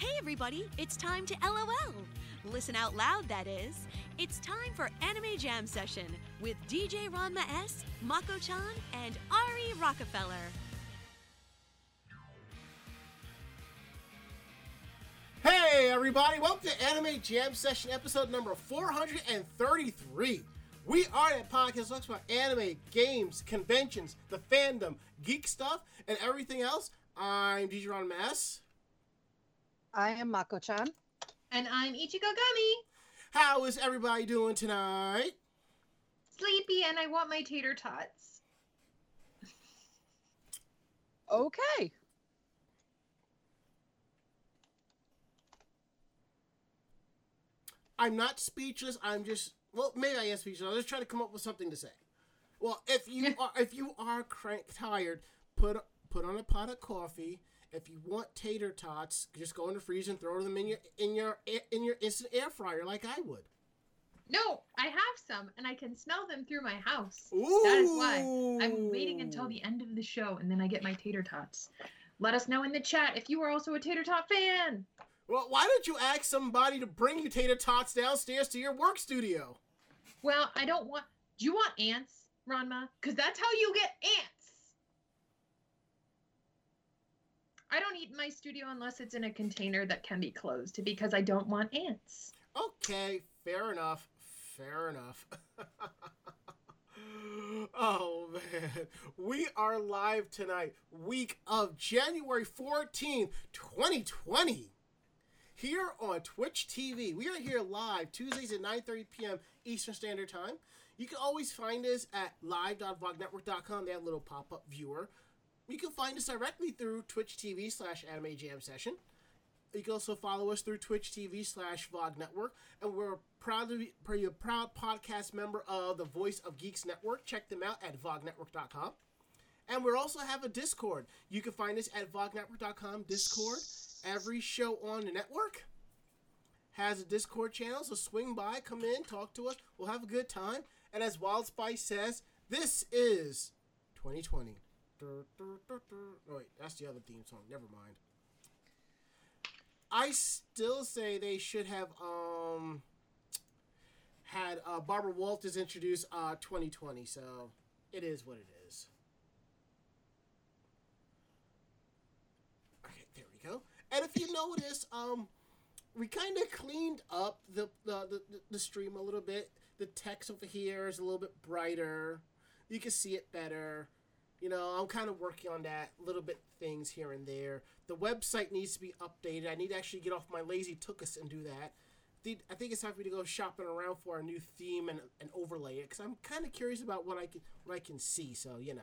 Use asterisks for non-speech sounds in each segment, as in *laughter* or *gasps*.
Hey, everybody, it's time to LOL. Listen out loud, that is. It's time for Anime Jam Session with DJ Ranma S, Mako chan, and Ari Rockefeller. Hey, everybody, welcome to Anime Jam Session episode number 433. We are that podcast that talks about anime, games, conventions, the fandom, geek stuff, and everything else. I'm DJ Ranma S. I am Mako-chan. And I'm Ichigo Gummy. How is everybody doing tonight? Sleepy, and I want my tater tots. Okay. I'm not speechless. I'm just well, maybe I am speechless. I'm just trying to come up with something to say. Well, if you *laughs* are if you are crank tired, put put on a pot of coffee. If you want tater tots, just go in the freezer and throw them in your in your in your instant air fryer like I would. No, I have some, and I can smell them through my house. Ooh. That is why I'm waiting until the end of the show, and then I get my tater tots. Let us know in the chat if you are also a tater tot fan. Well, why don't you ask somebody to bring you tater tots downstairs to your work studio? Well, I don't want. Do you want ants, Ranma? Because that's how you get ants. I don't eat in my studio unless it's in a container that can be closed because I don't want ants. Okay, fair enough. Fair enough. *laughs* oh man, we are live tonight, week of January 14th, 2020. Here on Twitch TV. We are here live Tuesdays at 9:30 p.m. Eastern Standard Time. You can always find us at live.vognetwork.com. A little pop-up viewer. You can find us directly through Twitch TV slash Anime Jam Session. You can also follow us through Twitch TV slash VOG Network. And we're proud to be, be a proud podcast member of the Voice of Geeks Network. Check them out at vognetwork.com. And we also have a Discord. You can find us at vognetwork.com Discord. Every show on the network has a Discord channel, so swing by, come in, talk to us. We'll have a good time. And as Wild Spice says, this is 2020. Dur, dur, dur. Oh, wait, that's the other theme song. Never mind. I still say they should have um had uh, Barbara Walters introduce uh 2020. So it is what it is. Okay, there we go. And if you notice, um, we kind of cleaned up the, the the the stream a little bit. The text over here is a little bit brighter. You can see it better. You know, I'm kind of working on that little bit things here and there. The website needs to be updated. I need to actually get off my lazy tookus and do that. I think it's time for me to go shopping around for a new theme and, and overlay it because I'm kind of curious about what I can what I can see. So you know.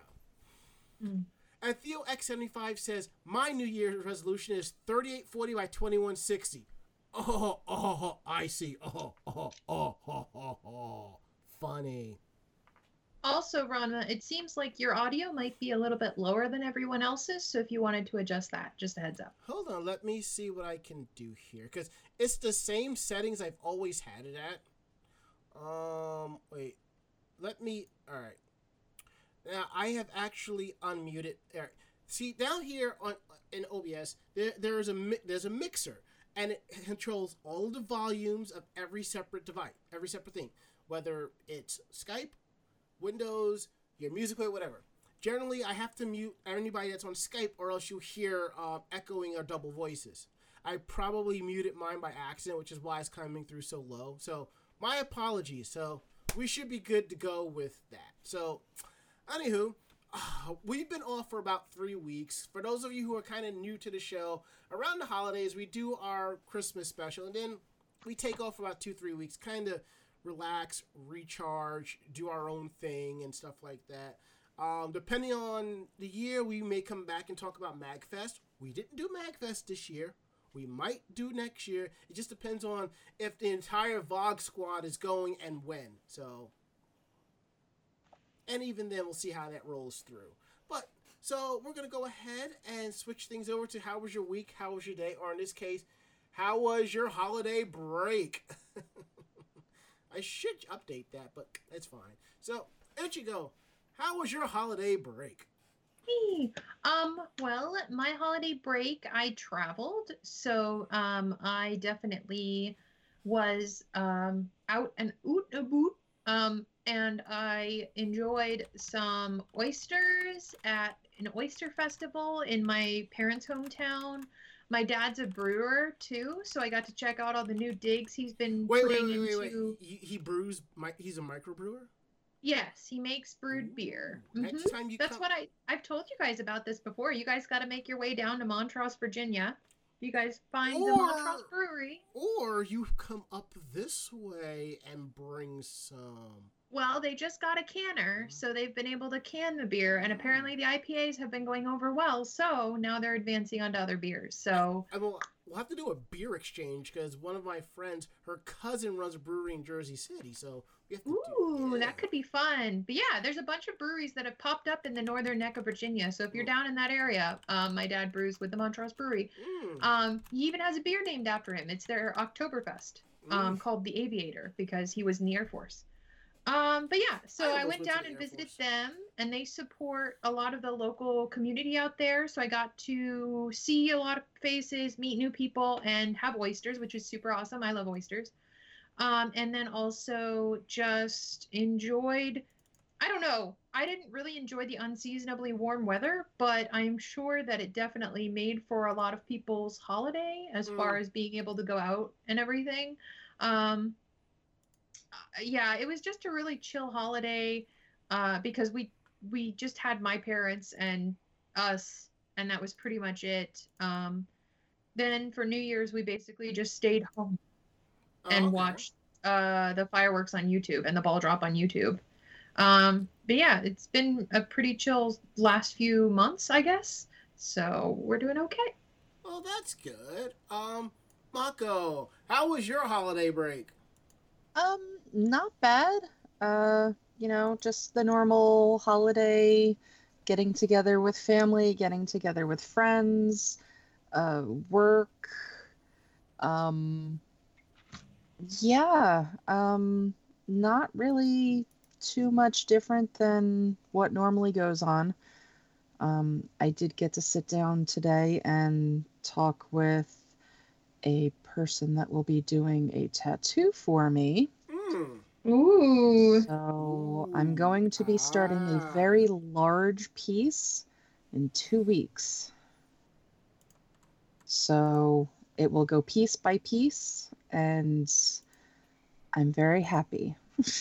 Mm. And Theo X75 says my New Year's resolution is 3840 by 2160. Oh, oh, oh I see. Oh, oh, oh, oh, oh, oh. Funny. Also, Ranma, it seems like your audio might be a little bit lower than everyone else's, so if you wanted to adjust that, just a heads up. Hold on, let me see what I can do here because it's the same settings I've always had it at. Um, wait, let me. All right. Now I have actually unmuted. All right. See down here on in OBS, there there is a there's a mixer, and it controls all the volumes of every separate device, every separate thing, whether it's Skype, Windows, your music player, whatever. Generally, I have to mute anybody that's on Skype, or else you'll hear uh, echoing or double voices. I probably muted mine by accident, which is why it's coming through so low. So my apologies. So we should be good to go with that. So, anywho, *sighs* we've been off for about three weeks. For those of you who are kind of new to the show, around the holidays we do our Christmas special, and then we take off for about two three weeks, kind of relax, recharge, do our own thing, and stuff like that. Um, depending on the year, we may come back and talk about MagFest. We didn't do MagFest this year. We might do next year. It just depends on if the entire VOG squad is going and when. So, and even then, we'll see how that rolls through. But so we're gonna go ahead and switch things over to how was your week, how was your day, or in this case, how was your holiday break? *laughs* I should update that, but it's fine. So, Ichigo, how was your holiday break? Me. Um, well, my holiday break, I traveled. So um, I definitely was um, out and oot a boot. Um, and I enjoyed some oysters at an oyster festival in my parents' hometown. My dad's a brewer too, so I got to check out all the new digs he's been Wait, wait, putting wait, wait, wait. into. He, he brews. mi- He's a microbrewer. Yes, he makes brewed beer. Ooh, Next Mhm. time you That's come, what I I've told you guys about this before. You guys got to make your way down to Montross, Virginia. You guys find the Montross Brewery. or you come up this way and bring some. Well, they just got a canner, Mhm. so they've been able to can the beer, and apparently the IPAs have been going over well. So now they're advancing onto other beers. So I will. We'll have to do a beer exchange because one of my friends, her cousin, runs a brewery in Jersey City. So we have to do. Ooh, yeah. that could be fun. But yeah, there's a bunch of breweries that have popped up in the northern neck of Virginia. So if you're Mm. down in that area, um, my dad brews with the Montross Brewery. Mm, Um, he even has a beer named after him. It's their Oktoberfest, um, mm. called the Aviator because he was in the Air Force. Um, but yeah, so I I, went down and visited them, and they support a lot of the local community out there. So I got to see a lot of faces, meet new people, and have oysters, which is super awesome. I love oysters. Um, and then also just enjoyed. I don't know. I didn't really enjoy the unseasonably warm weather, but I'm sure that it definitely made for a lot of people's holiday as far as being able to go out and everything. Um, yeah, it was just a really chill holiday uh, because we we just had my parents and us, and that was pretty much it. Um, then for New Year's, we basically just stayed home Oh, and okay. watched uh, the fireworks on YouTube and the ball drop on YouTube. Um, but yeah, it's been a pretty chill last few months, I guess. So we're doing okay. Well, that's good. Um, Mako, how was your holiday break? Um, not bad. Uh, you know, just the normal holiday, getting together with family, getting together with friends, uh, work. Um, yeah, um, not really too much different than what normally goes on. Um, I did get to sit down today and talk with a person that will be doing a tattoo for me. Ooh. So I'm going to be starting a ah. very large piece in two weeks. So it will go piece by piece, and I'm very happy. *laughs*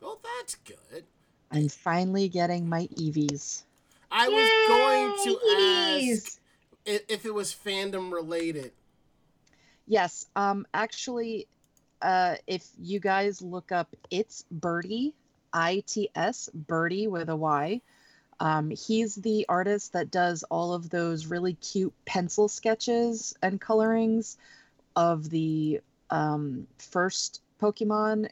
Well, that's good. I'm finally getting my Eevees. I was going to Yay! ask if, if it was fandom related. Yes, um, actually, uh, if you guys look up It's Birdie, I T S, Birdie with a Y, um, he's the artist that does all of those really cute pencil sketches and colorings of the um, first Pokemon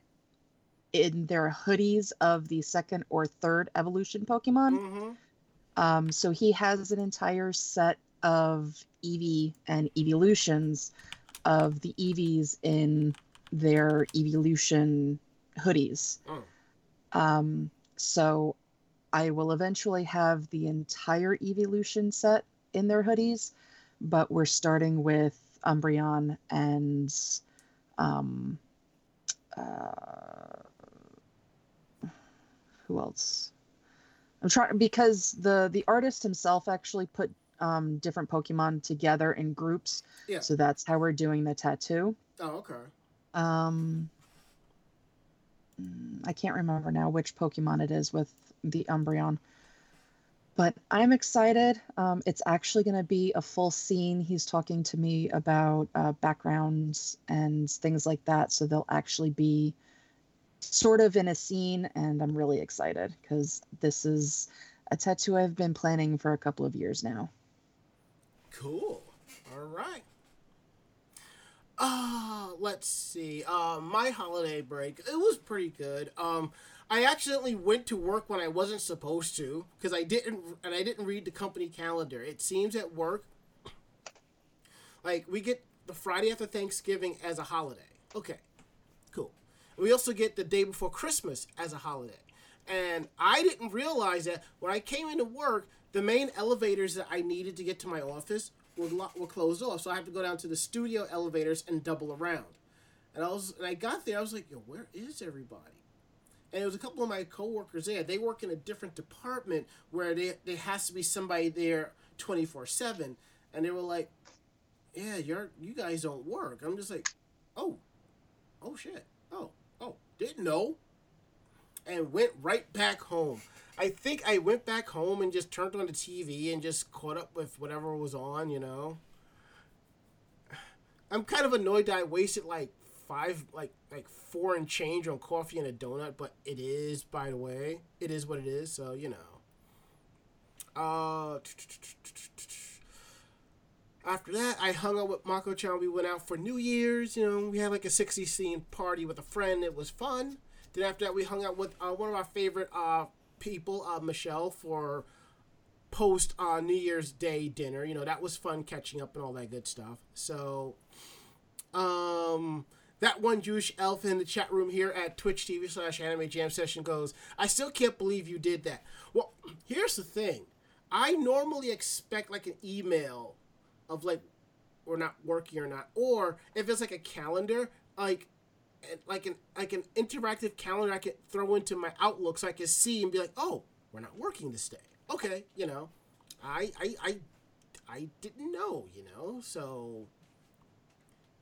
in their hoodies of the second or third evolution Pokemon. Mm-hmm. Um, so he has an entire set of Eevee and evolutions of the Eevees in their evolution hoodies. Oh. Um, so I will eventually have the entire evolution set in their hoodies, but we're starting with Umbreon and um, uh, who else? I'm trying because the the artist himself actually put um, different Pokemon together in groups. Yeah. So that's how we're doing the tattoo. Oh, okay. Um, mm, I can't remember now which Pokemon it is with the Umbreon. But I'm excited. Um, it's actually going to be a full scene. He's talking to me about uh, backgrounds and things like that. So they'll actually be sort of in a scene. And I'm really excited because this is a tattoo I've been planning for a couple of years now. Cool. All right. Uh, let's see. Uh, my holiday break, it was pretty good. Um, I accidentally went to work when I wasn't supposed to because I didn't, and I didn't read the company calendar. It seems at work, like we get the Friday after Thanksgiving as a holiday. Okay, cool. We also get the day before Christmas as a holiday, And I didn't realize that when I came into work, the main elevators that I needed to get to my office were, lo- were closed off. So I had to go down to the studio elevators and double around. And I was and I got there, I was like, yo, where is everybody? And it was a couple of my coworkers there. They work in a different department where they, there has to be somebody there 24 7. And they were like, yeah, you're you guys don't work. I'm just like, oh, oh shit, oh, oh, didn't know, and went right back home. I think I went back home and just turned on the TV and just caught up with whatever was on. You know, I'm kind of annoyed that I wasted like five, like like four and change on coffee and a donut, but it is, by the way, it is what it is. So you know. Uh, after that, I hung out with Mako Chan. We went out for New Year's. You know, we had like a 60 scene party with a friend. It was fun. Then after that, we hung out with uh, one of our favorite uh, people, uh, Michelle, for post uh, New Year's Day dinner. You know, that was fun catching up and all that good stuff. So, um, that one Jewish elf in the chat room here at Twitch TV slash Anime Jam Session goes, I still can't believe you did that. Well, *clears throat* here's the thing. I normally expect like an email of like we're not working or not, or if it's like a calendar, like like an like an interactive calendar I could throw into my Outlook so I could see and be like, oh, we're not working this day. Okay, you know, I I I I didn't know, you know, so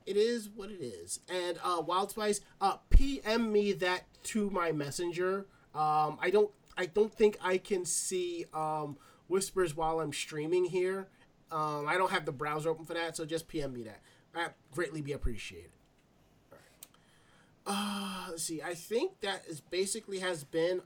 it is what it is. And uh, Wild Spice, uh, PM me that to my messenger. Um, I don't I don't think I can see um, whispers while I'm streaming here. Um, I don't have the browser open for that, so just PM me that. That greatly be appreciated. Uh, let's see. I think that is basically has been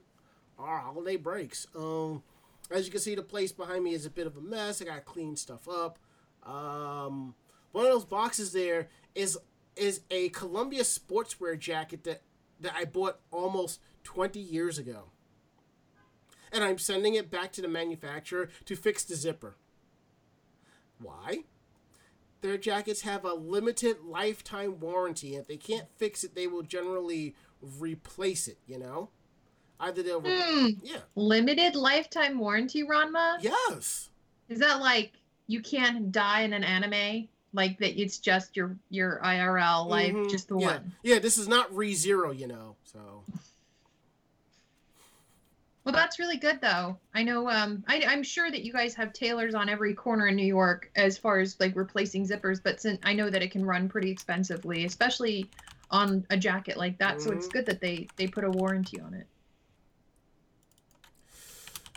our holiday breaks. Um, as you can see, the place behind me is a bit of a mess. I gotta clean stuff up. Um, one of those boxes there is is a Columbia sportswear jacket that that I bought almost 20 years ago. And I'm sending it back to the manufacturer to fix the zipper. Why? Their jackets have a limited lifetime warranty. If they can't fix it, they will generally replace it, you know? Either they'll. Hmm. yeah. Limited lifetime warranty, Ranma? Yes. Is that like you can't die in an anime? Like that it's just your your IRL life, Mhm. just the yeah. one. Yeah, this is not Re:Zero, you know, so. Well, that's really good though. I know. Um, I, I'm sure that you guys have tailors on every corner in New York as far as like replacing zippers, but since I know that it can run pretty expensively, especially on a jacket like that. So it's Mhm. good that they they put a warranty on it.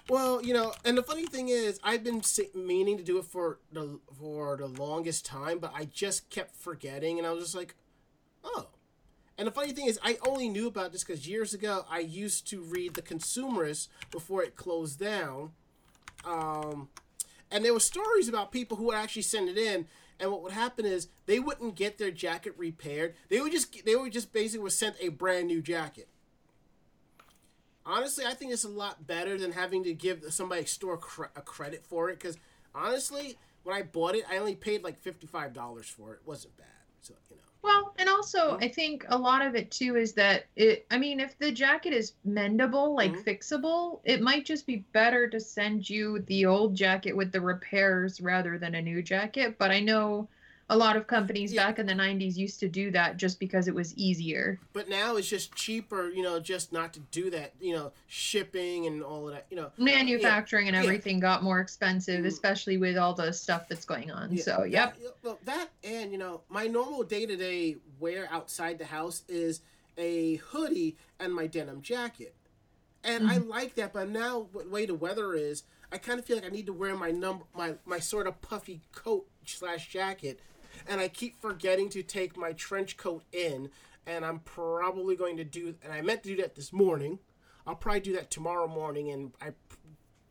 Well, you know, and the funny thing is, I've been meaning to do it for the for the longest time, but I just kept forgetting, and I was just like, oh. And the funny thing is, I only knew about this because years ago I used to read The Consumerist before it closed down, um, and there were stories about people who would actually send it in, and what would happen is they wouldn't get their jacket repaired. They would just they would just basically was sent a brand new jacket honestly, I think it's a lot better than having to give somebody store cre- a credit for it. Because honestly, when I bought it, I only paid like fifty five dollars for it. It wasn't bad. So you know. Well, and also I think a lot of it too is that it. I mean, if the jacket is mendable, like Mhm. fixable, it might just be better to send you the old jacket with the repairs rather than a new jacket. But I know a lot of companies Yeah. back in the '90s used to do that just because it was easier. But now it's just cheaper, you know, just not to do that. You know, shipping and all of that. You know. Manufacturing and Yeah. everything got more expensive, Mm. especially with all the stuff that's going on. Yeah, so, yep. That, well, that and you know, my normal day to day wear outside the house is a hoodie and my denim jacket, and I like that. But now, the way the weather is, I kind of feel like I need to wear my number, my my sort of puffy coat slash jacket, and I keep forgetting to take my trench coat in, and I'm probably going to do, and I meant to do that this morning. I'll probably do that tomorrow morning, and I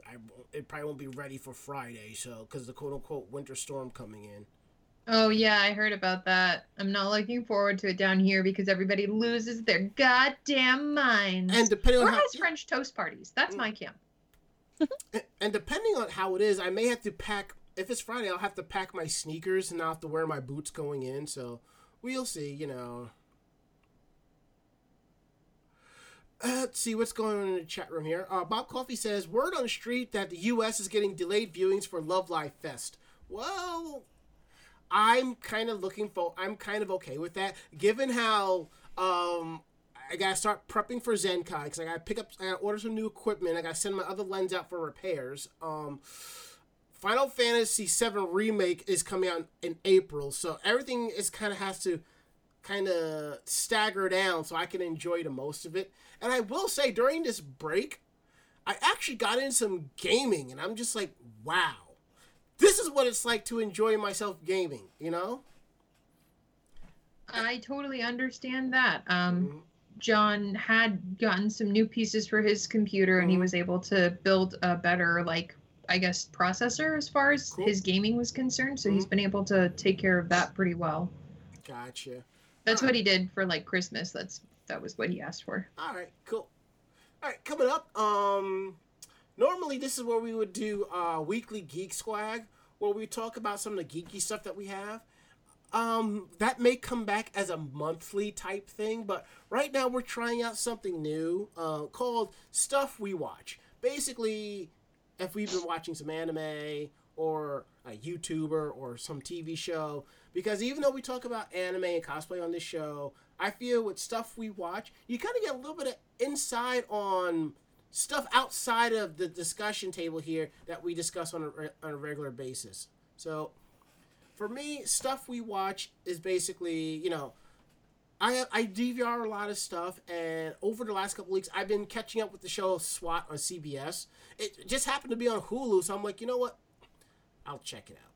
I it probably won't be ready for Friday, so because the quote unquote winter storm coming in. Oh yeah, I heard about that. I'm not looking forward to it down here because everybody loses their goddamn minds. And depending or on how has French toast parties. That's Mm. my camp. *laughs* and depending on how it is, I may have to pack. If it's Friday, I'll have to pack my sneakers and I'll have to wear my boots going in. So we'll see. You know. let's see what's going on in the chat room here. Uh, Bob Coffee says, "Word on the street that the U.S. is getting delayed viewings for Love Live Fest." Well, I'm kind of looking for. I'm kind of okay with that, given how um, I gotta start prepping for Zenkai because I gotta pick up. I gotta order some new equipment. I gotta send my other lens out for repairs. Um, Final Fantasy VII remake is coming out in April, so everything is kind of has to kind of stagger down so I can enjoy the most of it. And I will say during this break, I actually got in some gaming, and I'm just like, wow, this is what it's like to enjoy myself gaming. You know? I totally understand that. Um, Mhm. John had gotten some new pieces for his computer, and he Mhm. was able to build a better, like, I guess, processor as far as Cool. his gaming was concerned. So he's Mhm. been able to take care of that pretty well. Gotcha. That's Alright. what he did for like Christmas. That's that was what he asked for. All right, cool. All right, coming up. Um, normally this is where we would do uh weekly geek swag, where we talk about some of the geeky stuff that we have. Um, that may come back as a monthly type thing, but right now we're trying out something new uh, called Stuff We Watch. Basically, if we've been watching some anime or a YouTuber or some TV show, because even though we talk about anime and cosplay on this show, I feel with stuff we watch, you kind of get a little bit of insight on stuff outside of the discussion table here that we discuss on a, on a regular basis. So, for me, stuff we watch is basically, you know, I I DVR a lot of stuff, and over the last couple weeks, I've been catching up with the show SWAT on CBS. It just happened to be on Hulu, so I'm like, you know what? I'll check it out,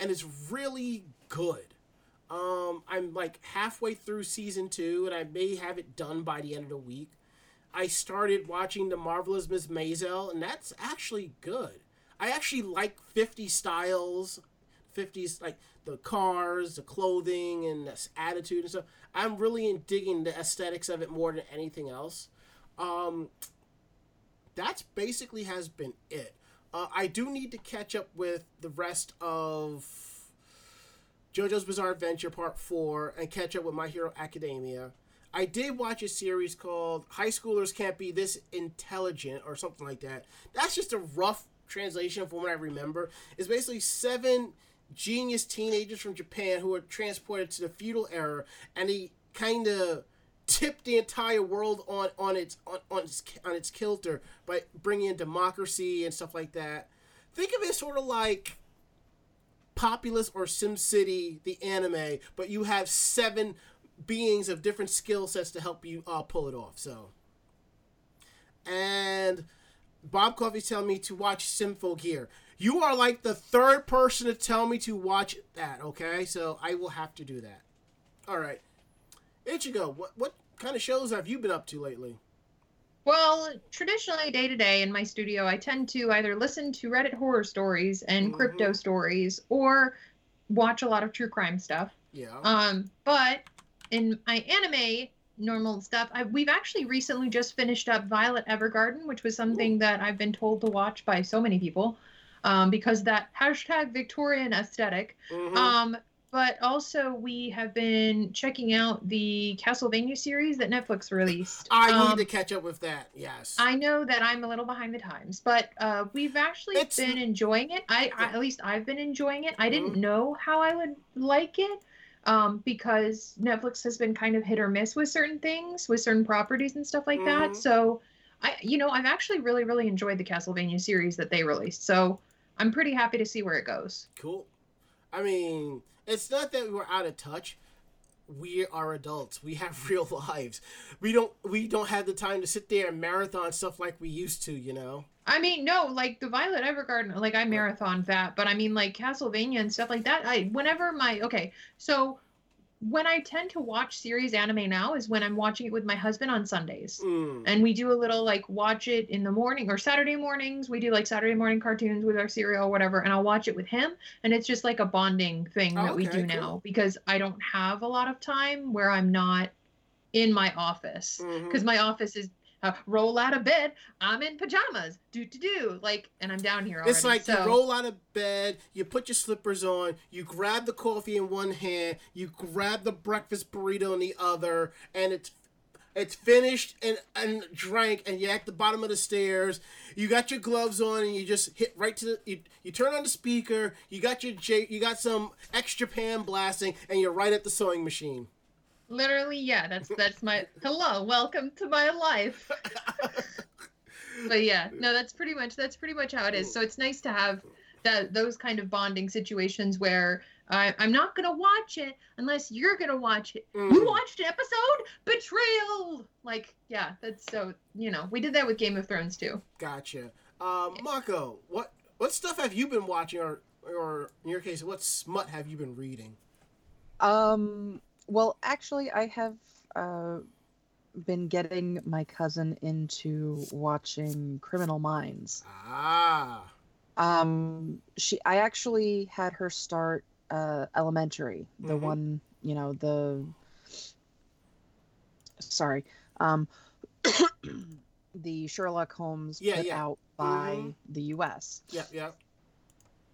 and it's really good. Um, I'm like halfway through season two, and I may have it done by the end of the week. I started watching the marvelous Miss Maisel, and that's actually good. I actually like 50 styles, 50s like the cars, the clothing, and this attitude and stuff. I'm really in digging the aesthetics of it more than anything else. Um, that's basically has been it. Uh, I do need to catch up with the rest of JoJo's Bizarre Adventure Part 4 and catch up with My Hero Academia. I did watch a series called High Schoolers Can't Be This Intelligent or something like that. That's just a rough translation from what I remember. It's basically seven genius teenagers from Japan who are transported to the feudal era and he kind of tipped the entire world on on its on, on its on its kilter by bringing in democracy and stuff like that. Think of it sort of like Populous or SimCity, the anime, but you have seven beings of different skill sets to help you uh, pull it off. So, and Bob Coffee's telling me to watch Symphogear. You are like the third person to tell me to watch that. Okay, so I will have to do that. All right, Ichigo, what what kind of shows have you been up to lately? Well, traditionally, day to day in my studio, I tend to either listen to Reddit horror stories and Mhm. crypto stories, or watch a lot of true crime stuff. Yeah. Um, but in my anime normal stuff, I, we've actually recently just finished up Violet Evergarden, which was something that I've been told to watch by so many people, um, because that hashtag Victorian aesthetic. Mhm. Um, but also we have been checking out the Castlevania series that Netflix released. I need Um, to catch up with that. Yes. I know that I'm a little behind the times, but uh, we've actually It's- been enjoying it. I, I at least I've been enjoying it. I didn't Mhm. know how I would like it um, because Netflix has been kind of hit or miss with certain things, with certain properties and stuff like Mhm. that. So I, you know, I've actually really, really enjoyed the Castlevania series that they released. So I'm pretty happy to see where it goes. Cool. I mean, it's not that we're out of touch. We are adults. We have *laughs* real lives. We don't we don't have the time to sit there and marathon stuff like we used to, you know. I mean, no, like the Violet Evergarden, like I marathon that, but I mean, like Castlevania and stuff like that. I whenever my okay, so when I tend to watch series anime now is when I'm watching it with my husband on Sundays, Mm. and we do a little like watch it in the morning or Saturday mornings. We do like Saturday morning cartoons with our cereal or whatever, and I'll watch it with him, and it's just like a bonding thing Oh, that we okay, do cool. now because I don't have a lot of time where I'm not in my office because my office is uh, roll out of bed. I'm in pajamas, do to do like, and I'm down here already. It's like so, you roll out of bed, you put your slippers on, you grab the coffee in one hand, you grab the breakfast burrito in the other, and it's it's finished and and drank, and you're at the bottom of the stairs. You got your gloves on, and you just hit right to the. You, you turn on the speaker. You got your J. You got some extra pan blasting, and you're right at the sewing machine. Literally, yeah. That's that's my hello, welcome to my life. *laughs* but yeah, no, that's pretty much that's pretty much how it is. So it's nice to have that those kind of bonding situations where I, I'm not gonna watch it unless you're gonna watch it. Mm. You watched an episode? Betrayal! Like, yeah, that's so you know, we did that with Game of Thrones too. Gotcha. Um, Mako, what what stuff have you been watching, or or in your case, what smut have you been reading? Um, well, actually, I have uh, been getting my cousin into watching Criminal Minds. Ah, Um, she, I actually had her start uh, Elementary, the Mhm. one, you know, the. Sorry, um, *coughs* the Sherlock Holmes Yeah, put yeah. out by Mhm. the U.S. Yeah, yeah.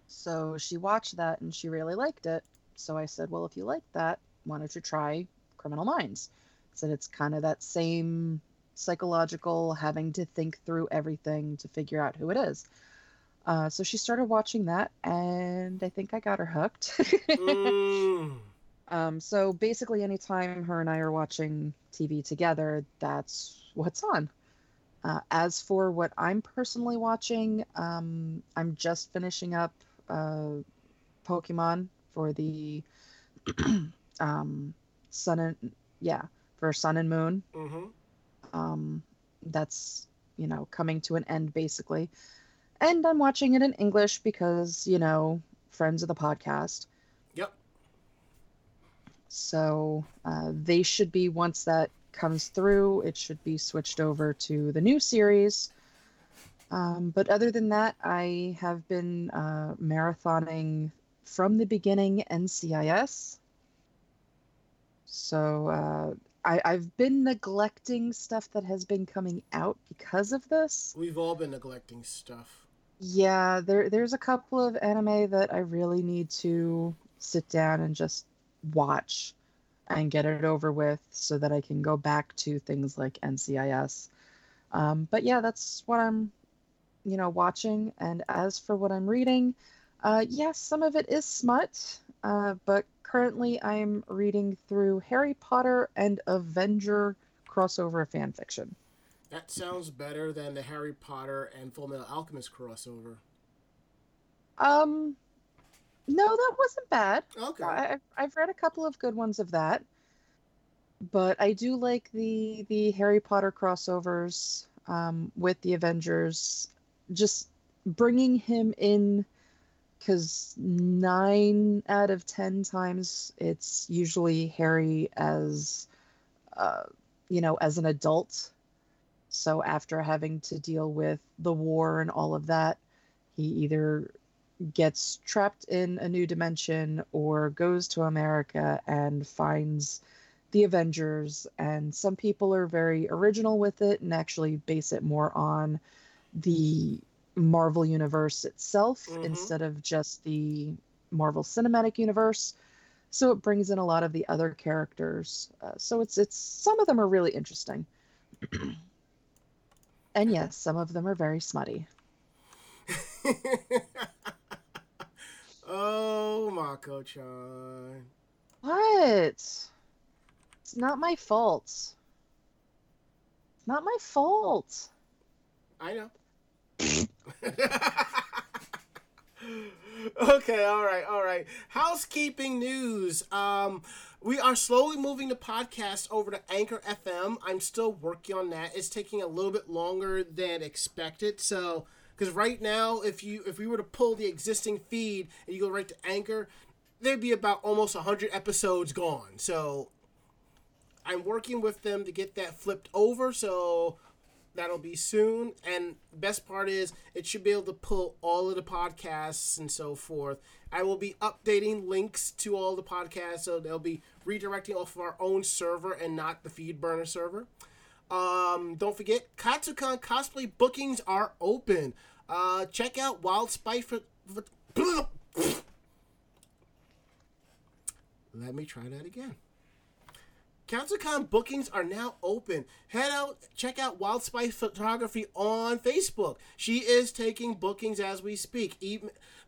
So she watched that and she really liked it. So I said, Well, if you like that, why don't try Criminal Minds? Said it's kind of that same psychological having to think through everything to figure out who it is. Uh, so she started watching that, and I think I got her hooked. Mm. *laughs* um, so basically, anytime her and I are watching TV together, that's what's on. Uh, as for what I'm personally watching, um, I'm just finishing up uh, Pokemon for the *clears throat* um, Sun and yeah for Sun and Moon. Mm-hmm. Um, that's you know coming to an end basically, and I'm watching it in English because you know friends of the podcast. Yep. So uh, they should be once that comes through, it should be switched over to the new series. Um, but other than that, I have been uh, marathoning from the beginning NCIS. So uh, I, I've been neglecting stuff that has been coming out because of this. We've all been neglecting stuff. Yeah, there there's a couple of anime that I really need to sit down and just watch and get it over with so that I can go back to things like NCIS. Um, but yeah, that's what I'm, you know, watching. And as for what I'm reading, uh, yes, some of it is smut, uh, but currently I'm reading through Harry Potter and Avenger crossover fan fiction. That sounds better than the Harry Potter and Full Metal Alchemist crossover. Um, no, that wasn't bad. Okay. I, I've- I've read a couple of good ones of that, but I do like the the Harry Potter crossovers um, with the Avengers. Just bringing him in, because nine out of ten times it's usually Harry as, uh, you know, as an adult. So after having to deal with the war and all of that, he either gets trapped in a new dimension or goes to America and finds the Avengers. And some people are very original with it and actually base it more on the Marvel universe itself Mhm. instead of just the Marvel Cinematic Universe. So it brings in a lot of the other characters. Uh, so it's it's some of them are really interesting. *clears throat* and yes, some of them are very smutty. oh, Mako chan. What? It's not my fault. It's not my fault. I know. Okay, all right, all right. Housekeeping news. Um, we are slowly moving the podcast over to Anchor FM. I'm still working on that. It's taking a little bit longer than expected. So, because right now, if you if we were to pull the existing feed and you go right to Anchor, there'd be about almost hundred episodes gone. So, I'm working with them to get that flipped over. So that'll be soon. And best part is it should be able to pull all of the podcasts and so forth. I will be updating links to all the podcasts, so they'll be redirecting off of our own server and not the FeedBurner server. Um, don't forget, Katsucon cosplay bookings are open. Uh, check out Wild Spike for. for *coughs* Let me try that again. Katsucon bookings are now open. Head out, check out Wild Spice Photography on Facebook. She is taking bookings as we speak. E-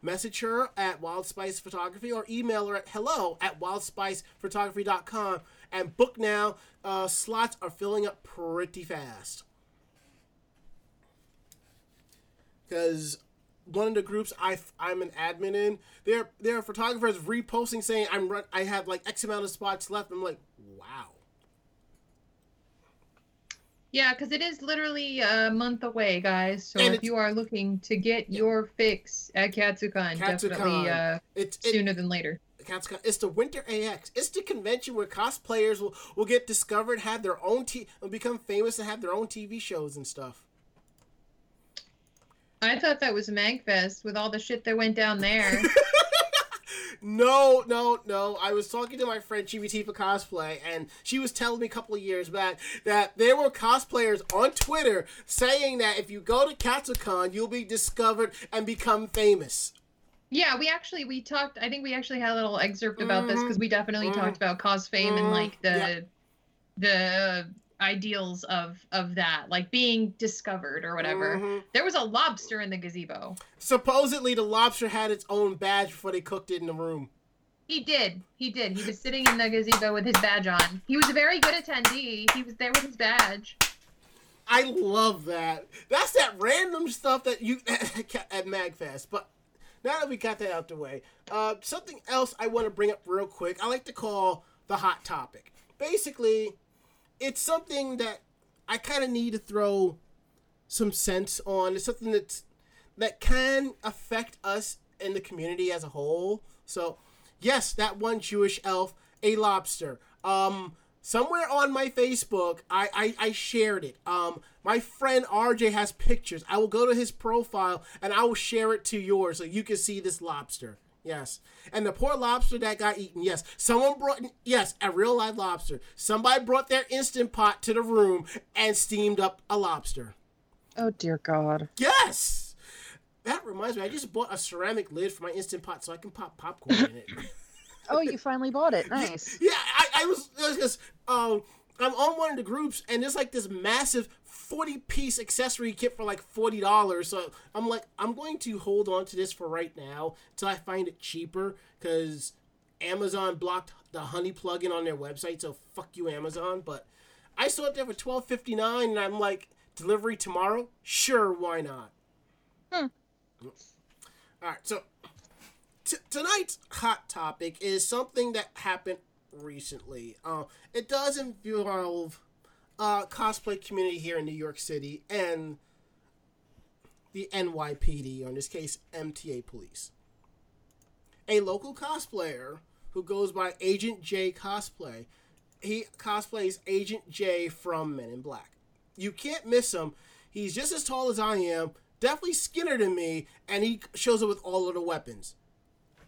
message her at Wild Spice Photography or email her at hello at wildspicephotography.com and book now. Uh, slots are filling up pretty fast. Because one of the groups I I'm an admin in, there there are photographers reposting saying I'm run, I have like X amount of spots left. I'm like, wow. Yeah, because it is literally a month away, guys. So And if you are looking to get your fix at Katsucon, definitely uh, It's it, sooner than later. Katsucon. It's the Winter AX. It's the convention where cosplayers will, will get discovered, have their own t and become famous and have their own TV shows and stuff. I thought that was Magfest with all the shit that went down there. *laughs* No, no, no. I was talking to my friend Chibi for cosplay, and she was telling me a couple of years back that there were cosplayers on Twitter saying that if you go to Katsucon, you'll be discovered and become famous. yeah, we actually we talked. I think we actually had a little excerpt about this because we definitely Mhm. talked about cos fame and Mhm. like the Yeah. the ideals of of that, like being discovered or whatever. Mhm. There was a lobster in the gazebo. Supposedly, the lobster had its own badge before they cooked it in the room. He did. He did. He was sitting in the gazebo with his badge on. He was a very good attendee. He was there with his badge. I love that. That's that random stuff that you *laughs* at Magfest. But now that we got that out the way, uh, something else I want to bring up real quick. I like to call the hot topic. Basically, it's something that I kind of need to throw some sense on. It's something that's that can affect us in the community as a whole. So, yes, that one Jewish elf, a lobster. Um, somewhere on my Facebook, I, I, I shared it. Um, my friend RJ has pictures. I will go to his profile and I will share it to yours so you can see this lobster. Yes. And the poor lobster that got eaten. Yes. Someone brought, yes, a real live lobster. Somebody brought their instant pot to the room and steamed up a lobster. Oh dear God. Yes. That reminds me, I just bought a ceramic lid for my instant pot so I can pop popcorn in it. *laughs* Oh, you finally bought it. Nice. Yeah, I, I was because um I'm on one of the groups and there's like this massive 40 piece accessory kit for like forty dollars. So I'm like, I'm going to hold on to this for right now until I find it cheaper because Amazon blocked the honey plugin on their website. So fuck you, Amazon. But I saw it there for twelve fifty nine, and I'm like, delivery tomorrow? Sure, why not? Hmm. All right, so t- tonight's hot topic is something that happened recently. Uh, it does involve uh, cosplay community here in New York City and the NYPD, or in this case, MTA Police. A local cosplayer who goes by Agent J Cosplay. He cosplays Agent J from Men in Black. You can't miss him. He's just as tall as I am, definitely skinnier than me, and he shows up with all of the weapons.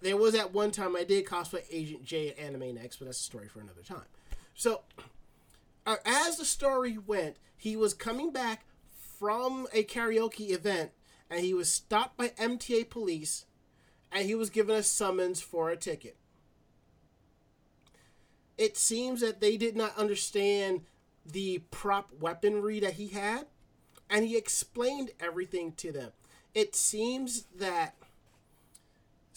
There was at one time I did cosplay Agent J at Anime Next, but that's a story for another time. So, uh, as the story went, he was coming back from a karaoke event, and he was stopped by MTA police, and he was given a summons for a ticket. It seems that they did not understand the prop weaponry that he had, and he explained everything to them. It seems that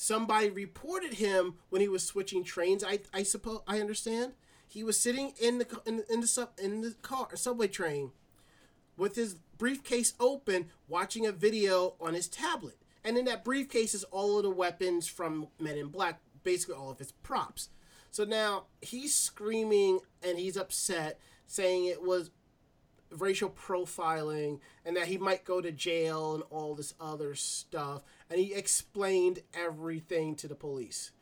somebody reported him when he was switching trains. I, I suppose I understand. He was sitting in the in, in the sub in the car subway train with his briefcase open, watching a video on his tablet. And in that briefcase is all of the weapons from Men in Black, basically all of his props. So now he's screaming and he's upset, saying it was racial profiling and that he might go to jail and all this other stuff. And he explained everything to the police.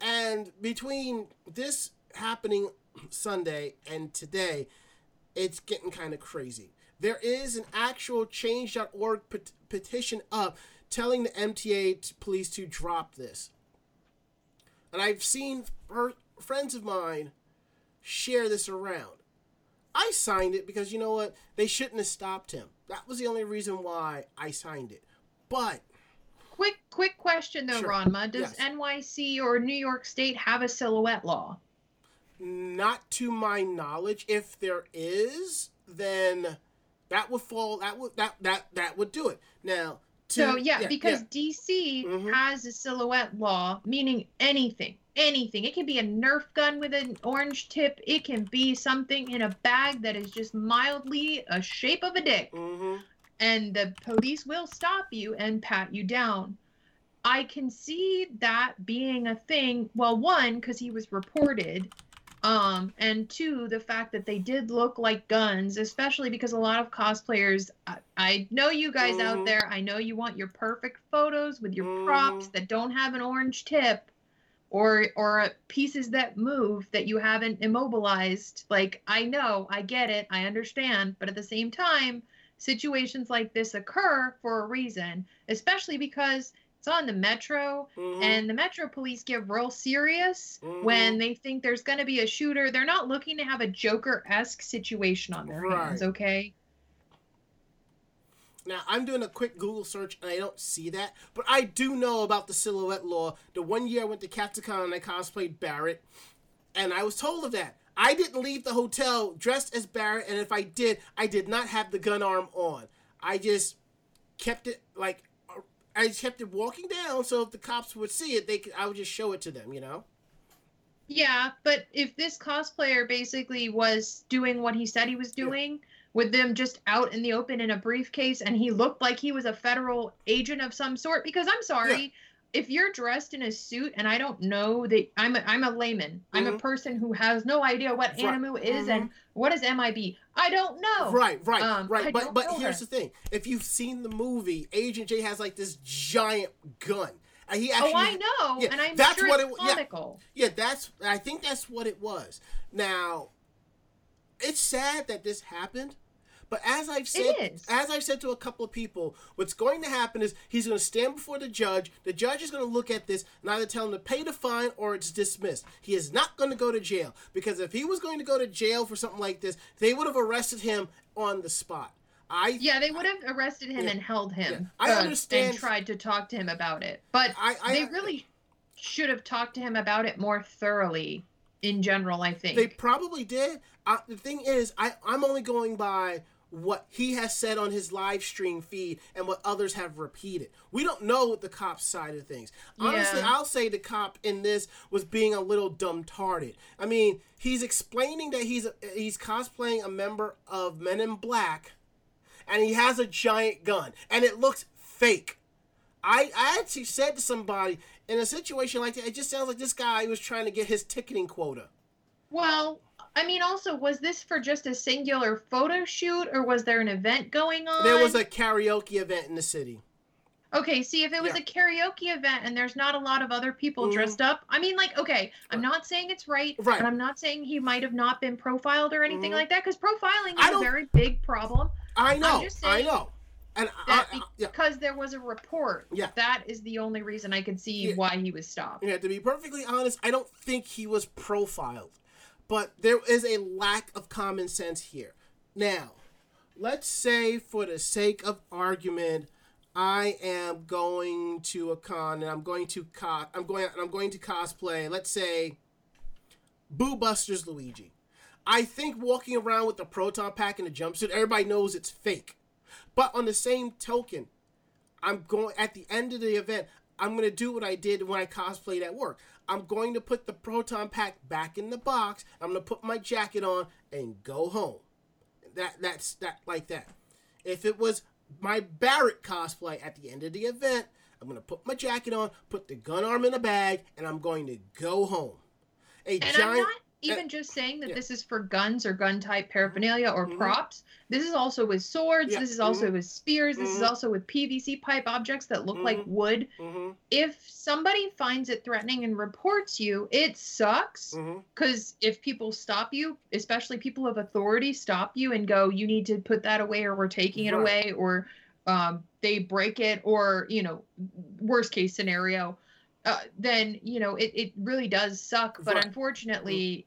And between this happening Sunday and today, it's getting kind of crazy. There is an actual change.org pet- petition up telling the MTA t- police to drop this. And I've seen her, friends of mine share this around. I signed it because you know what? They shouldn't have stopped him. That was the only reason why I signed it. But Quick, quick question though, Sure. Ranma. Does Yes. NYC or New York State have a silhouette law? Not to my knowledge. If there is, then that would fall. That would that that that would do it. Now. To, So yeah, because DC Mhm. has a silhouette law, meaning anything, anything. It can be a Nerf gun with an orange tip. It can be something in a bag that is just mildly a shape of a dick, hmm and the police will stop you and pat you down. I can see that being a thing. Well, one, because he was reported, um, and two, the fact that they did look like guns, especially because a lot of cosplayers. I, I know you guys Mhm. out there. I know you want your perfect photos with your props Mhm. that don't have an orange tip, or or pieces that move that you haven't immobilized. Like I know, I get it, I understand, but at the same time, situations like this occur for a reason, especially because it's on the metro hmm and the metro police get real serious Mhm. when they think there's going to be a shooter. They're not looking to have a Joker-esque situation on their hands, okay? Now I'm doing a quick Google search and I don't see that, but I do know about the silhouette law. The one year I went to Katsucon and I cosplayed Barret, and I was told of that. I didn't leave the hotel dressed as Barret, and if I did, I did not have the gun arm on. I just kept it like I just kept it walking down, so if the cops would see it, they could, I would just show it to them, you know. Yeah, but if this cosplayer basically was doing what he said he was doing, with them just out in the open in a briefcase, and he looked like he was a federal agent of some sort, because I'm sorry. If you're dressed in a suit and I don't know that I'm a, I'm a layman, I'm a Mhm. person who has no idea what Right. animu is and what is MIB. I don't know. Right, right, Um, right. I but but here's her. the thing: if you've seen the movie, Agent J has like this giant gun. And he actually, oh, I know, yeah, and I'm that's sure what it- yeah. comical. Yeah, that's. I think that's what it was. Now, it's sad that this happened, but as I've said, as I've said to a couple of people, what's going to happen is he's going to stand before the judge. The judge is going to look at this and either tell him to pay the fine or it's dismissed. He is not going to go to jail because if he was going to go to jail for something like this, they would have arrested him on the spot. I Yeah, they would have arrested him Yeah. and held him. Yeah. I uh, understand- And tried to talk to him about it. But I, I they really should have talked to him about it more thoroughly in general, I think. They probably did. Uh, the thing is, I, I'm only going by what he has said on his live stream feed and what others have repeated. We don't know the cop's side of things. Honestly, Yeah. I'll say the cop in this was being a little dumb-tarded. I mean, he's explaining that he's he's cosplaying a member of Men in Black, and he has a giant gun, and it looks fake. I, I actually said to somebody in a situation like that, it just sounds like this guy was trying to get his ticketing quota. well, I mean, also, was this for just a singular photo shoot or was there an event going on? There was a karaoke event in the city. Okay, see, if it was Yeah. a karaoke event and there's not a lot of other people Mhm. dressed up, I mean, like, okay, I'm not saying it's right, Right. and I'm not saying he might have not been profiled or anything Mhm. like that, because profiling is a very big problem. I know, I know, and I, I, yeah, because there was a report. Yeah. That is the only reason I could see Yeah. why he was stopped. yeah. To be perfectly honest, I don't think he was profiled, but there is a lack of common sense here. Now, let's say for the sake of argument, I am going to a con and I'm going to co- I'm going I'm going to cosplay. Let's say Boo Busters Luigi. I think walking around with the proton pack and a jumpsuit, everybody knows it's fake. But on the same token, I'm going at the end of the event. I'm going to do what I did when I cosplayed at work. I'm going to put the proton pack back in the box. I'm going to put my jacket on and go home. That that's that like that. If it was my Barret cosplay at the end of the event, I'm going to put my jacket on, put the gun arm in a bag, and I'm going to go home. A And I'm giant not even just saying that yeah. this is for guns or gun type paraphernalia or Mhm. props. This is also with swords. Yeah. This is also Mhm. with spears. This is Mhm. also with PVC pipe objects that look like Mhm. wood. Mhm, If somebody finds it threatening and reports you, it sucks. Because if people stop you, especially people of authority, stop you and go, you need to put that away or we're taking it Right. away, or um, they break it, or, you know, worst case scenario, uh, then, you know, it, it really does suck. But Right. unfortunately,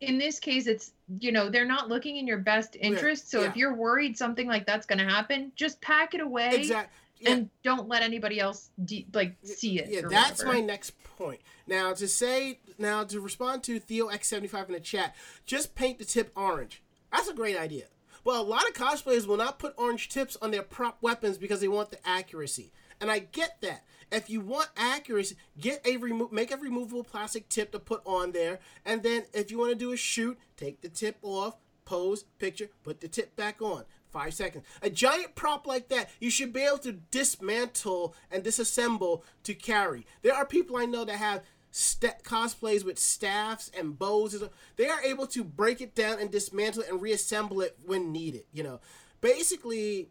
in this case, it's, you know, they're not looking in your best interest. So yeah. if you're worried something like that's going to happen, just pack it away Exactly. Yeah. and don't let anybody else de- like see it. Yeah, that's whatever. my next point. Now, to say now to respond to Theo X75 in the chat, just paint the tip orange. That's a great idea. But a lot of cosplayers will not put orange tips on their prop weapons because they want the accuracy. And I get that. If you want accuracy, get a remo- make a removable plastic tip to put on there, and then if you want to do a shoot, take the tip off, pose, picture, put the tip back on. Five seconds. A giant prop like that, you should be able to dismantle and disassemble to carry. There are people I know that have st- cosplays with staffs and bows. They are able to break it down and dismantle it and reassemble it when needed. You know, basically,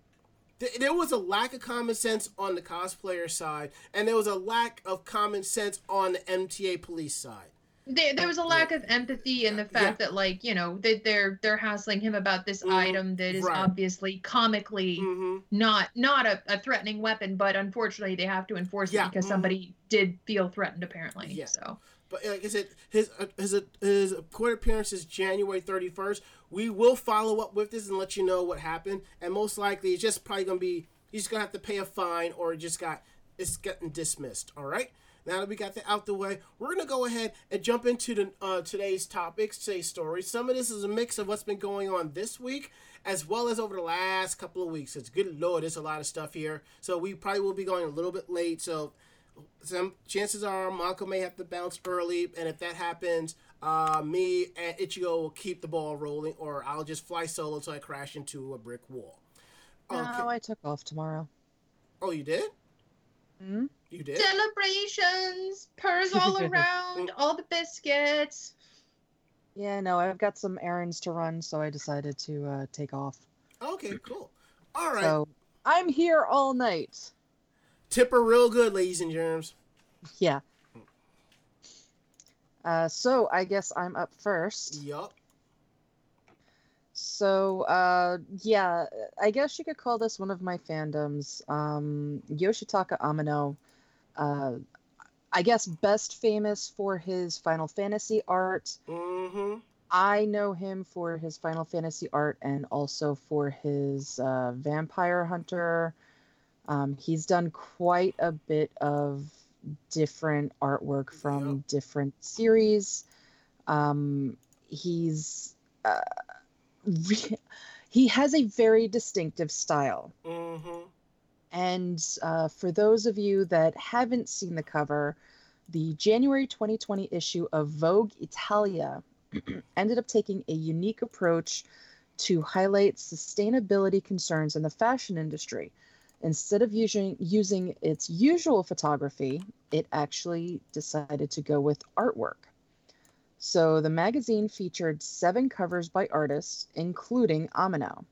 th- there was a lack of common sense on the cosplayer side, and there was a lack of common sense on the MTA police side. There, there was a lack of empathy in the fact that like you know that they're they're hassling him about this Mhm. item that is Right. obviously comically Mm-hmm. not not a, a threatening weapon but unfortunately they have to enforce Yeah, it because mhm. somebody did feel threatened apparently Yeah. so But like I said, his uh, his uh, his court appearance is January thirty first. We will follow up with this and let you know what happened. And most likely, it's just probably gonna be he's just gonna have to pay a fine or just got it's getting dismissed. All right. Now that we got that out the way, we're gonna go ahead and jump into the uh, today's topics, today's stories. Some of this is a mix of what's been going on this week, as well as over the last couple of weeks. It's good lord, there's a lot of stuff here. So we probably will be going a little bit late. So some chances are Marco may have to bounce early, and if that happens, uh, me and Ichigo will keep the ball rolling, or I'll just fly solo till I crash into a brick wall. No, I took off tomorrow. Oh, you did? Hmm? You did? celebrations purrs all *laughs* around all the biscuits Yeah, no, I've got some errands to run, so I decided to uh, take off. Okay, cool. All right. So I'm here all night. Tipper real good, ladies and germs. Yeah. Uh, so I guess I'm up first. Yup. So uh, yeah, I guess you could call this one of my fandoms. Um, Yoshitaka Amano, uh, I guess best famous for his Final Fantasy art. Mm-hmm. I know him for his Final Fantasy art and also for his uh, Vampire Hunter. Um, he's done quite a bit of different artwork from different series. Um, he's uh, re- *laughs* he has a very distinctive style. Mm-hmm. And uh, for those of you that haven't seen the cover, the January 2020 issue of Vogue Italia *clears throat* ended up taking a unique approach to highlight sustainability concerns in the fashion industry. Instead of using, using its usual photography, it actually decided to go with artwork. So the magazine featured seven covers by artists, including Amano.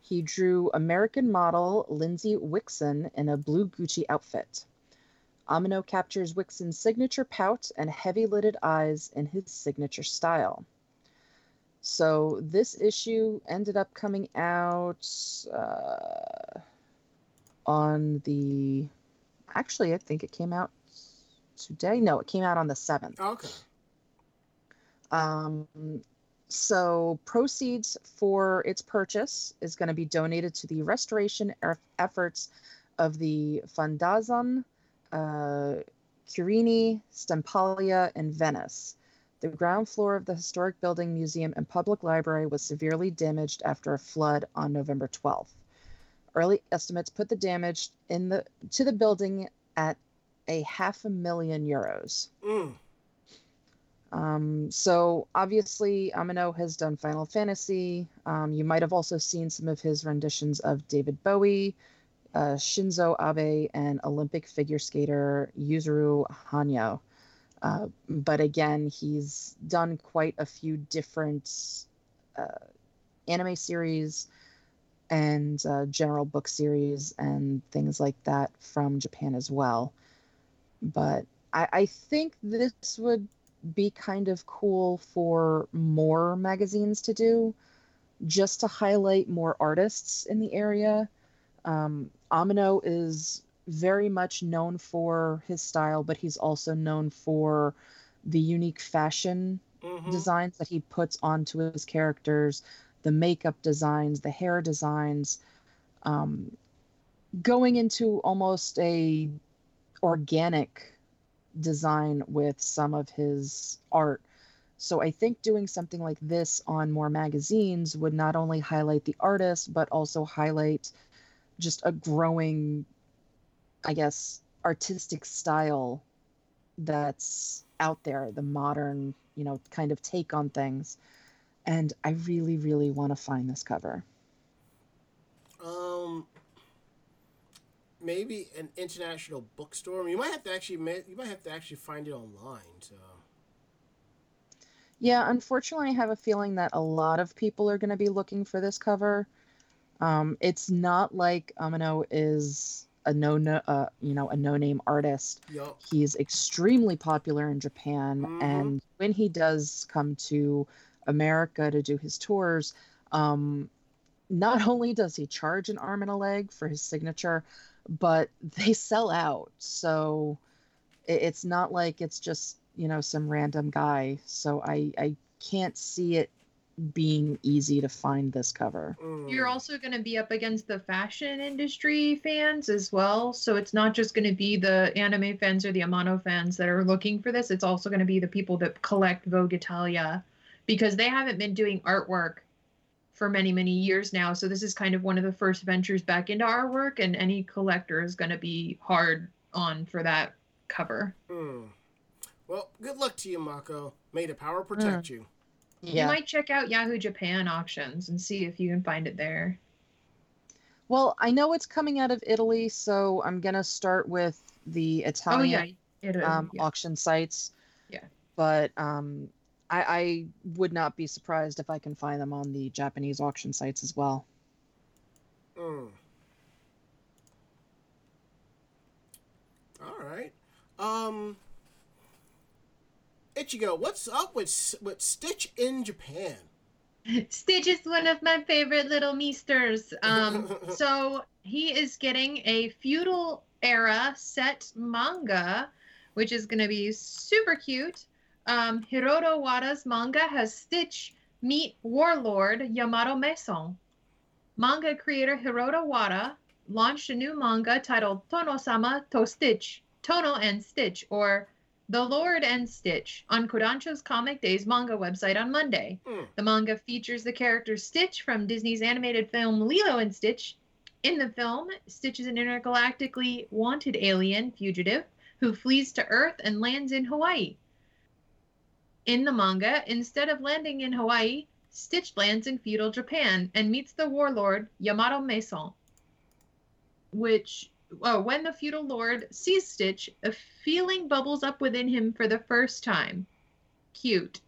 He drew American model Lindsey Wixson in a blue Gucci outfit. Amano captures Wixson's signature pout and heavy lidded eyes in his signature style. So this issue ended up coming out uh, on the. Actually, I think it came out today. No, it came out on the 7th. Okay. Um, so proceeds for its purchase is going to be donated to the restoration eff- efforts of the Fondazione, uh, Querini, Stampalia, and Venice. The ground floor of the historic building, museum, and public library was severely damaged after a flood on November 12th. Early estimates put the damage in the to the building at a half a million euros. Mm. Um, so obviously, Amano has done Final Fantasy. Um, you might have also seen some of his renditions of David Bowie, uh, Shinzo Abe, and Olympic figure skater Yuzuru Hanyu. Uh, but again, he's done quite a few different uh, anime series and uh, general book series and things like that from Japan as well. But I, I think this would be kind of cool for more magazines to do just to highlight more artists in the area. Um, Amano is very much known for his style, but he's also known for the unique fashion Mm-hmm. designs that he puts onto his characters, the makeup designs, the hair designs, um, going into almost a organic design with some of his art. So I think doing something like this on more magazines would not only highlight the artist, but also highlight just a growing, I guess, artistic style that's out there, the modern, you know, kind of take on things. And I really, really want to find this cover. Um, maybe an international bookstore. I mean, you might have to actually you might have to actually find it online. So. Yeah, unfortunately, I have a feeling that a lot of people are going to be looking for this cover. Um, it's not like Amano is a no, no uh, you know, a no name artist. Yep. He's extremely popular in Japan, Mhm. and when he does come to America to do his tours, um, not only does he charge an arm and a leg for his signature, but they sell out. So it, it's not like it's just you know some random guy. So I I can't see it being easy to find this cover. Mm. You're also going to be up against the fashion industry fans as well. So it's not just going to be the anime fans or the Amano fans that are looking for this. It's also going to be the people that collect Vogue Italia because they haven't been doing artwork for many, many years now. So this is kind of one of the first ventures back into artwork, and any collector is going to be hard on for that cover. Mm. Well, good luck to you, Mako. May the power protect you. yeah. You might check out Yahoo Japan auctions and see if you can find it there. Well, I know it's coming out of Italy, so I'm gonna start with the Italian Oh yeah, it is. um, yeah. auction sites. Yeah. But um, I, I would not be surprised if I can find them on the Japanese auction sites as well. Mm. All right. Um. Ichigo, what's up with with Stitch in Japan? Stitch is one of my favorite little meesters. Um, *laughs* so he is getting a feudal era set manga, which is going to be super cute. Um, Hiroto Wada's manga has Stitch meet warlord Yamato Mason. Manga creator Hiroto Wada launched a new manga titled Tono-sama to Stitch, Tono and Stitch, or The Lord and Stitch, on Kodansha's Comic Days manga website on Monday. Hmm. The manga features the character Stitch from Disney's animated film Lilo and Stitch. In the film, Stitch is an intergalactically wanted alien fugitive who flees to Earth and lands in Hawaii. In the manga, instead of landing in Hawaii, Stitch lands in feudal Japan and meets the warlord Yamato Mason. Which, oh, when the feudal lord sees Stitch, a feeling bubbles up within him for the first time. Cute.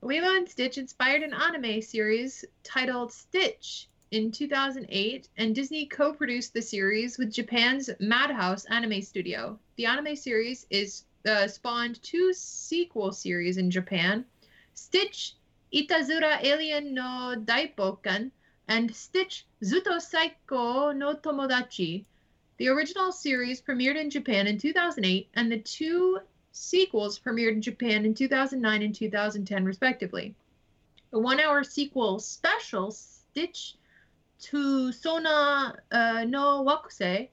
Lilo and Stitch inspired an anime series titled Stitch in 2008, and Disney co produced the series with Japan's Madhouse Anime Studio. The anime series is uh, spawned two sequel series in Japan Stitch Itazura Alien no Daibōken and Stitch Zutto Saiko no Tomodachi. The original series premiered in Japan in 2008, and the two sequels premiered in Japan in 2009 and 2010, respectively. The one hour sequel special, Stitch to Suna uh, no Wakusei,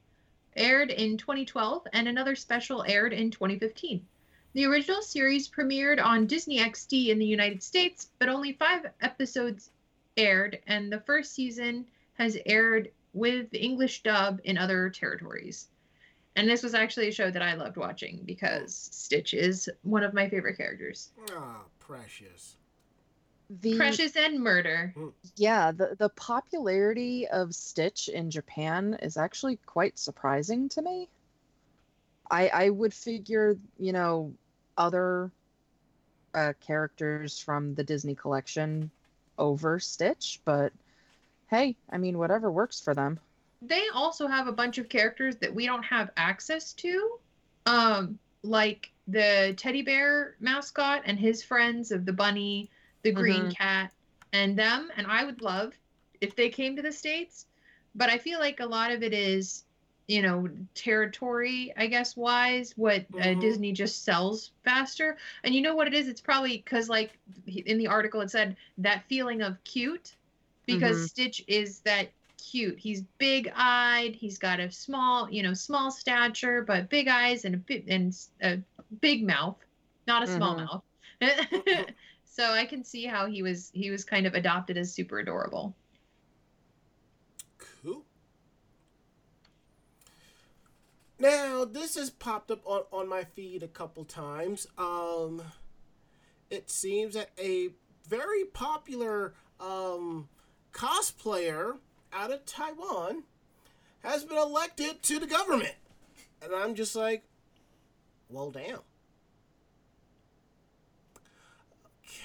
aired in 2012, and another special aired in 2015. The original series premiered on Disney XD in the United States, but only five episodes aired, and the first season has aired with English dub in other territories. And this was actually a show that I loved watching because Stitch is one of my favorite characters. Ah, precious. The Precious and murder. yeah, the the popularity of Stitch in Japan is actually quite surprising to me. I I would figure, you know, other uh, characters from the Disney collection over Stitch, but hey, I mean, whatever works for them. They also have a bunch of characters that we don't have access to, um, like the teddy bear mascot and his friends of the bunny, the green Mhm. cat, and them. And I would love if they came to the states, but I feel like a lot of it is, you know, territory, I guess, wise. What uh, Mhm. Disney just sells faster, and you know what it is? It's probably because, like, in the article it said that feeling of cute, because Mhm. Stitch is that cute. He's big-eyed. He's got a small, you know, small stature, but big eyes and a bit and a big mouth, not a small Mhm. mouth. *laughs* *laughs* so I can see how he was he was kind of adopted as super adorable. Cool. Now, this has popped up on, on my feed a couple times. Um, it seems that a very popular um, cosplayer out of Taiwan has been elected to the government. And I'm just like, well, damn.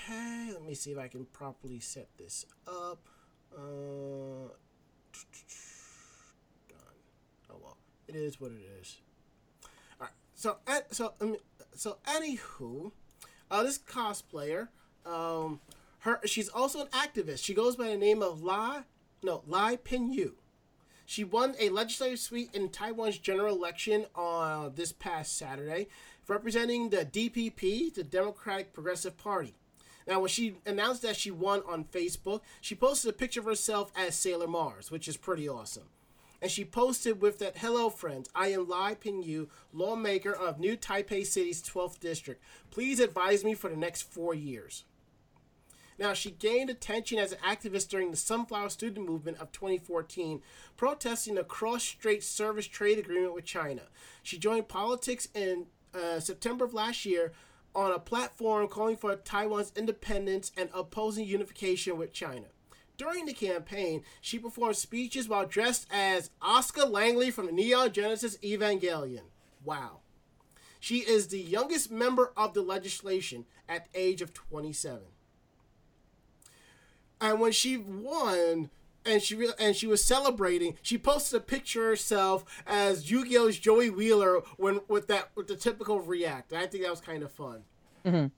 Okay, let me see if I can properly set this up. Uh, done. Oh well, it is what it is. All right. So, so, um, so, anywho, uh, this cosplayer, um, her, she's also an activist. She goes by the name of La, no, Lai Pin Yu. She won a legislative seat in Taiwan's general election on this past Saturday, representing the DPP, the Democratic Progressive Party. Now, when she announced that she won on Facebook, she posted a picture of herself as Sailor Mars, which is pretty awesome. And she posted with that, Hello, friends. I am Lai Pingyu, lawmaker of New Taipei City's 12th district. Please advise me for the next four years. Now, she gained attention as an activist during the Sunflower Student Movement of 2014, protesting the cross strait service trade agreement with China. She joined politics in uh, September of last year on a platform calling for Taiwan's independence and opposing unification with China. During the campaign, she performed speeches while dressed as Asuka Langley from the Neon Genesis Evangelion. Wow. She is the youngest member of the legislation at the age of 27. And when she won and she re- and she was celebrating, she posted a picture of herself as Yu-Gi-Oh's Joey Wheeler when with that with the typical react. I think that was kind of fun. Mhm.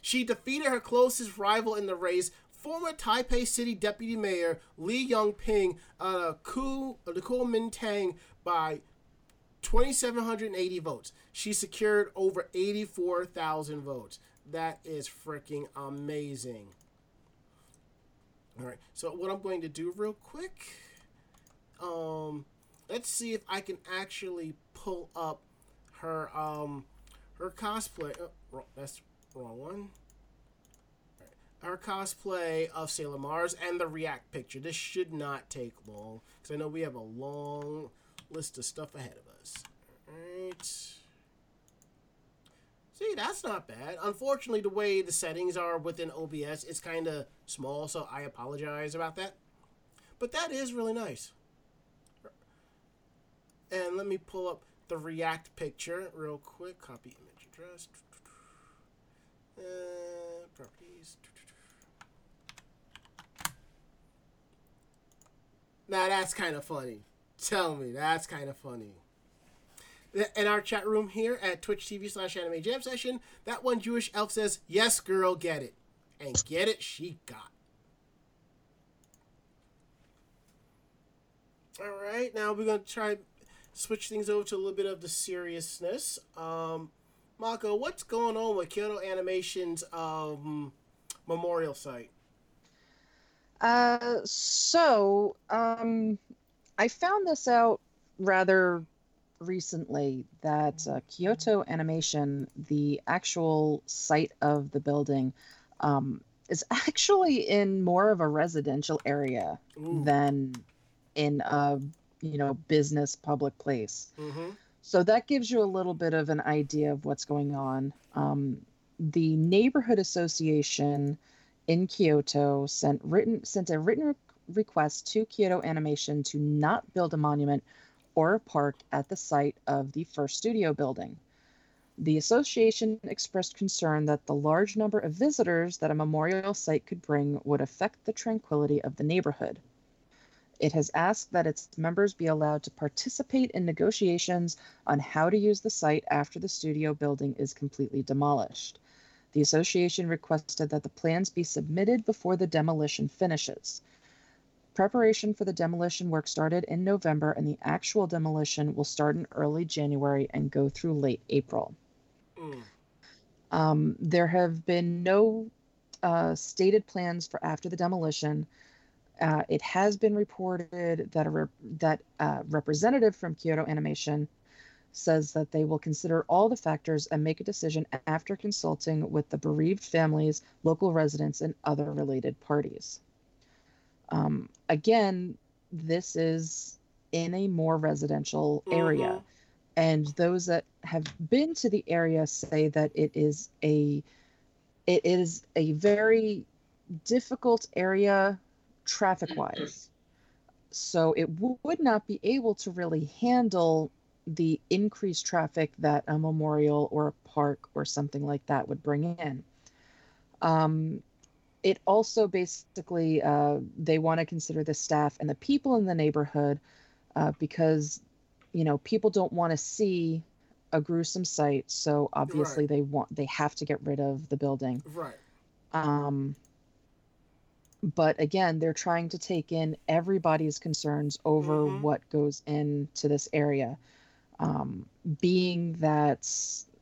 She defeated her closest rival in the race, former Taipei City Deputy Mayor Li Yongping, uh, Ku, uh, the Kuomintang, by 2,780 votes. She secured over 84,000 votes. That is freaking amazing. All right, so what I'm going to do real quick, um, let's see if I can actually pull up her um her cosplay. Oh, wrong, that's wrong one. Right, Her cosplay of Sailor Mars and the React picture. This should not take long because I know we have a long list of stuff ahead of us. All right. See, that's not bad. Unfortunately, the way the settings are within OBS, it's kind of small, so I apologize about that. But that is really nice. And let me pull up the React picture real quick. Copy image address. Uh, properties. Now that's kind of funny. Tell me, that's kind of funny. In our chat room here at Twitch TV slash Anime Jam Session, that one Jewish elf says, "Yes, girl, get it," and get it she got. All right, now we're gonna try switch things over to a little bit of the seriousness. Um, Mako, what's going on with Kyoto Animation's um, memorial site? Uh, so um, I found this out rather recently that uh, Kyoto Animation, the actual site of the building, um, is actually in more of a residential area Ooh. than in a you know business public place. Mm-hmm. So that gives you a little bit of an idea of what's going on. Um, the neighborhood association in Kyoto sent written sent a written request to Kyoto Animation to not build a monument or a park at the site of the first studio building. The association expressed concern that the large number of visitors that a memorial site could bring would affect the tranquility of the neighborhood. It has asked that its members be allowed to participate in negotiations on how to use the site after the studio building is completely demolished. The association requested that the plans be submitted before the demolition finishes. Preparation for the demolition work started in November, and the actual demolition will start in early January and go through late April. Mm. Um, there have been no uh, stated plans for after the demolition, uh, it has been reported that a rep- that uh, representative from Kyoto Animation says that they will consider all the factors and make a decision after consulting with the bereaved families, local residents, and other related parties. Um, again, this is in a more residential area. Mhm. And those that have been to the area say that it is a it is a very difficult area traffic wise. So it w- would not be able to really handle the increased traffic that a memorial or a park or something like that would bring in. Um, it also basically uh, they want to consider the staff and the people in the neighborhood uh, because you know people don't want to see a gruesome sight so obviously they want they have to get rid of the building Right. um, but again they're trying to take in everybody's concerns over Mhm. what goes into this area um, being that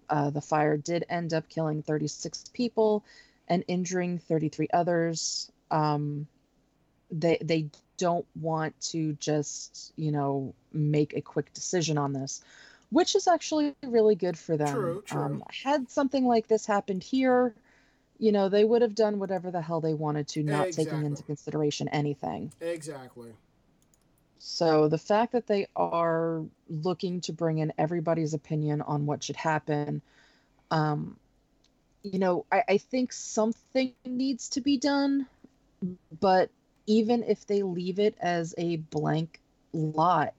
uh, the fire did end up killing 36 people and injuring 33 others um, they they don't want to just you know make a quick decision on this which is actually really good for them True, true. Um, had something like this happened here you know they would have done whatever the hell they wanted to not taking into consideration anything Exactly. so the fact that they are looking to bring in everybody's opinion on what should happen, um, you know, I, I think something needs to be done. But even if they leave it as a blank lot,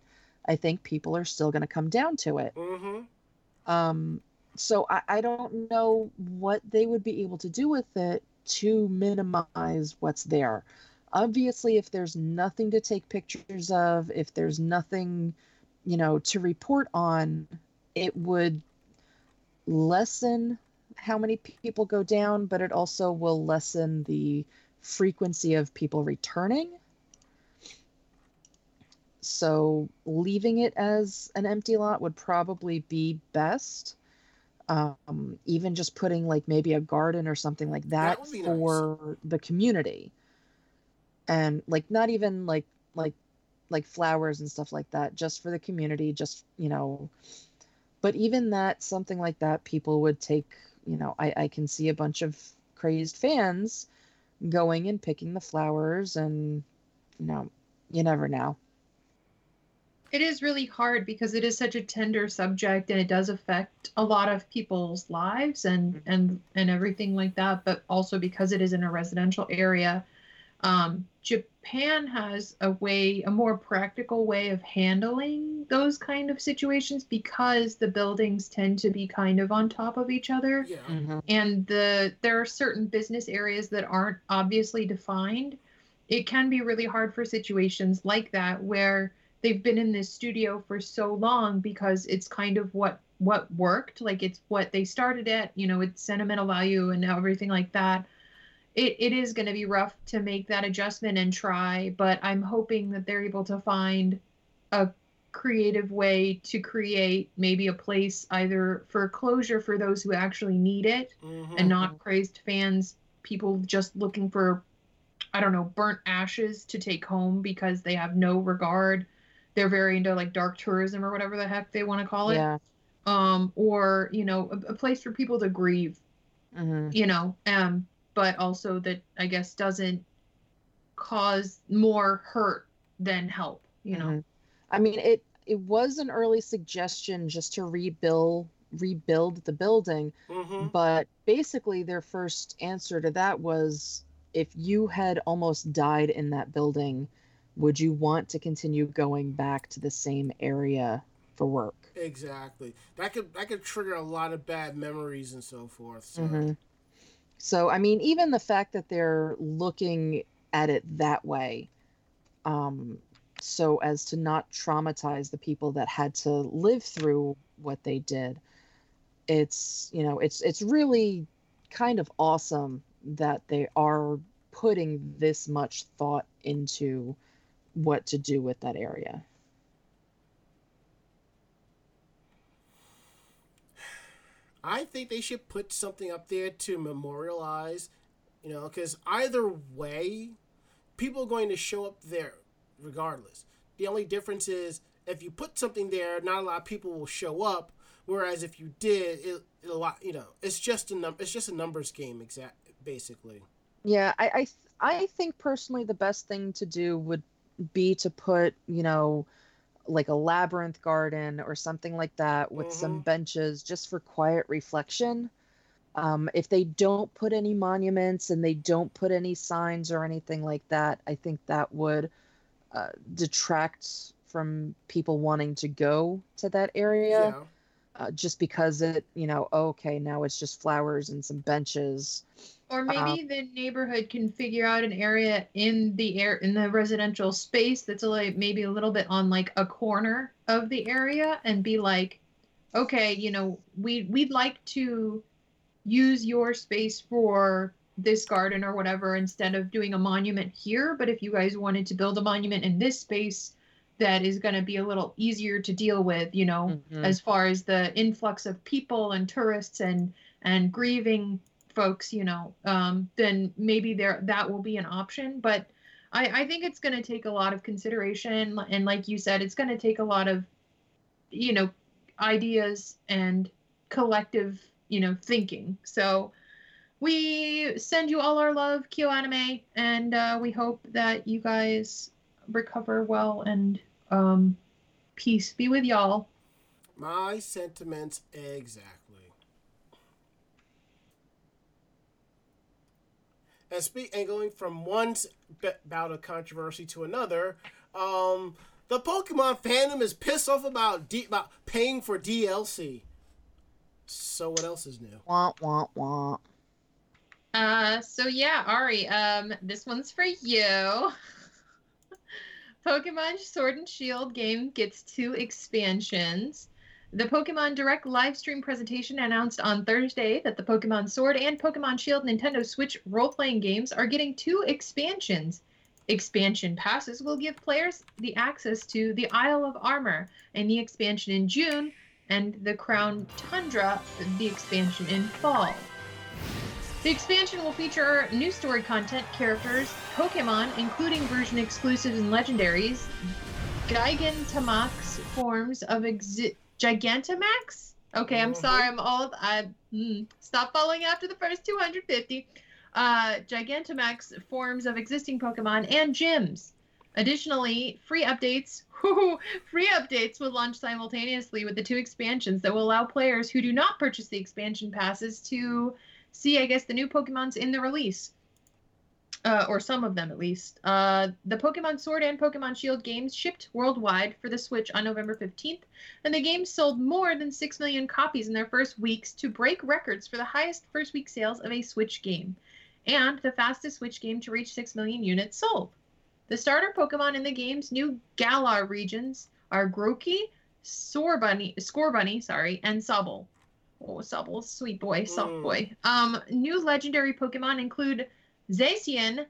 I think people are still going to come down to it. Mm-hmm. Um, so I, I don't know what they would be able to do with it to minimize what's there. Obviously, if there's nothing to take pictures of, if there's nothing, you know, to report on, it would lessen how many people go down, but it also will lessen the frequency of people returning. So leaving it as an empty lot would probably be best. Um, even just putting like maybe a garden or something like that, would be nice. for the community. And like not even like like like flowers and stuff like that, just for the community, just you know. But even that, something like that, people would take, you know, I, I can see a bunch of crazed fans going and picking the flowers and you know, you never know. It is really hard because it is such a tender subject and it does affect a lot of people's lives and and and everything like that. But also because it is in a residential area, um, Japan has a way, a more practical way of handling those kind of situations because the buildings tend to be kind of on top of each other. Yeah. Mm-hmm. and the there are certain business areas that aren't obviously defined. It can be really hard for situations like that where they've been in this studio for so long because it's kind of what what worked. Like it's what they started at you know it's sentimental value and everything like that it, it is going to be rough to make that adjustment and try but i'm hoping that they're able to find a creative way to create maybe a place either for closure for those who actually need it Mm-hmm. and not crazed fans, people just looking for, I don't know, burnt ashes to take home because they have no regard. They're very into like dark tourism or whatever the heck they want to call it. Yeah. Um, or you know, a, a place for people to grieve. hmm You know, um, but also that I guess doesn't cause more hurt than help. You know. Mhm. I mean, it it was an early suggestion just to rebuild rebuild the building, Mm-hmm. but basically their first answer to that was if you had almost died in that building, would you want to continue going back to the same area for work? Exactly. That could that could trigger a lot of bad memories and so forth. So. Mhm. So, I mean, even the fact that they're looking at it that way, um, so as to not traumatize the people that had to live through what they did, it's you know, it's it's really kind of awesome that they are putting this much thought into what to do with that area. I think they should put something up there to memorialize, you know, because either way, people are going to show up there regardless. The only difference is if you put something there, not a lot of people will show up. Whereas if you did, it, it a lot, you know, it's just a num- it's just a numbers game, exact basically. Yeah, I I, th- I think personally the best thing to do would be to put you know like a labyrinth garden or something like that with some Mhm. benches just for quiet reflection. Um, if they don't put any monuments and they don't put any signs or anything like that, I think that would uh, detract from people wanting to go to that area Yeah. uh, just because it, you know, okay, now it's just flowers and some benches. Or maybe the neighborhood can figure out an area in the air in the residential space that's a li- maybe a little bit on like a corner of the area and be like, okay, you know, we we'd like to use your space for this garden or whatever instead of doing a monument here. But if you guys wanted to build a monument in this space that is going to be a little easier to deal with, you know, Mhm. as far as the influx of people and tourists and and grieving folks, you know, um, then maybe there that will be an option. But I, I think it's going to take a lot of consideration, and like you said, it's going to take a lot of, you know, ideas and collective, you know, thinking. So we send you all our love, Kyo Anime, and uh, we hope that you guys recover well and um, peace be with y'all. My sentiments exactly. And speak and going from one s- b- bout of controversy to another, um, the Pokemon fandom is pissed off about D- about paying for DLC. So what else is new? Wah, wah, wah. Uh, so yeah, Ari, um, this one's for you. *laughs* Pokemon Sword and Shield game gets two expansions. The Pokemon Direct live stream presentation announced on Thursday that the Pokemon Sword and Pokemon Shield Nintendo Switch role playing games are getting two expansions. Expansion passes will give players the access to the Isle of Armor and the expansion in June, and the Crown Tundra, the expansion in fall. The expansion will feature new story content, characters, Pokemon, including version exclusives and legendaries, Gigantamax forms of exi- Gigantamax? Okay, I'm Mhm. sorry, I'm old. I mm, stop following after the first 250. Uh, Gigantamax forms of existing Pokemon and gyms. Additionally, free updates, *laughs* free updates will launch simultaneously with the two expansions that will allow players who do not purchase the expansion passes to see, I guess, the new Pokemons in the release. Uh, or some of them at least. Uh, the Pokemon Sword and Pokemon Shield games shipped worldwide for the Switch on November 15th, and the games sold more than 6 million copies in their first weeks to break records for the highest first week sales of a Switch game, and the fastest Switch game to reach 6 million units sold. The starter Pokemon in the game's new Galar regions are Grookey, Scorbunny, Scorbunny, sorry, and Sobble. Oh, Sobble, sweet boy, soft Mm. boy. Um, new legendary Pokemon include Zacian,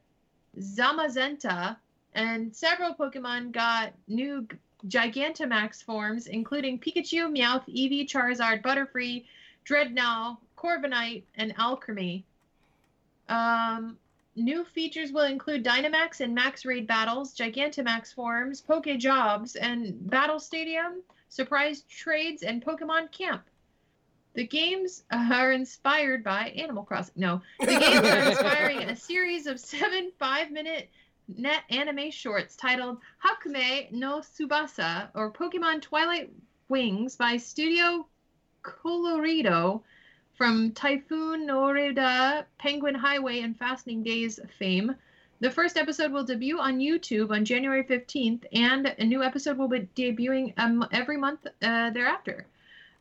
Zamazenta, and several Pokemon got new Gigantamax forms, including Pikachu, Meowth, Eevee, Charizard, Butterfree, Drednaw, Corviknight, and Alcremie. Um, new features will include Dynamax and Max Raid battles, Gigantamax forms, Poke Jobs, and Battle Stadium, surprise trades, and Pokemon Camp. The games are inspired by Animal Crossing. No, the games are inspiring a series of seven five-minute net anime shorts titled Hakumei no Tsubasa or Pokemon Twilight Wings by Studio Colorido from Typhoon Noruda, Penguin Highway, and Fastening Days fame. The first episode will debut on YouTube on January 15th, and a new episode will be debuting um, every month uh, thereafter.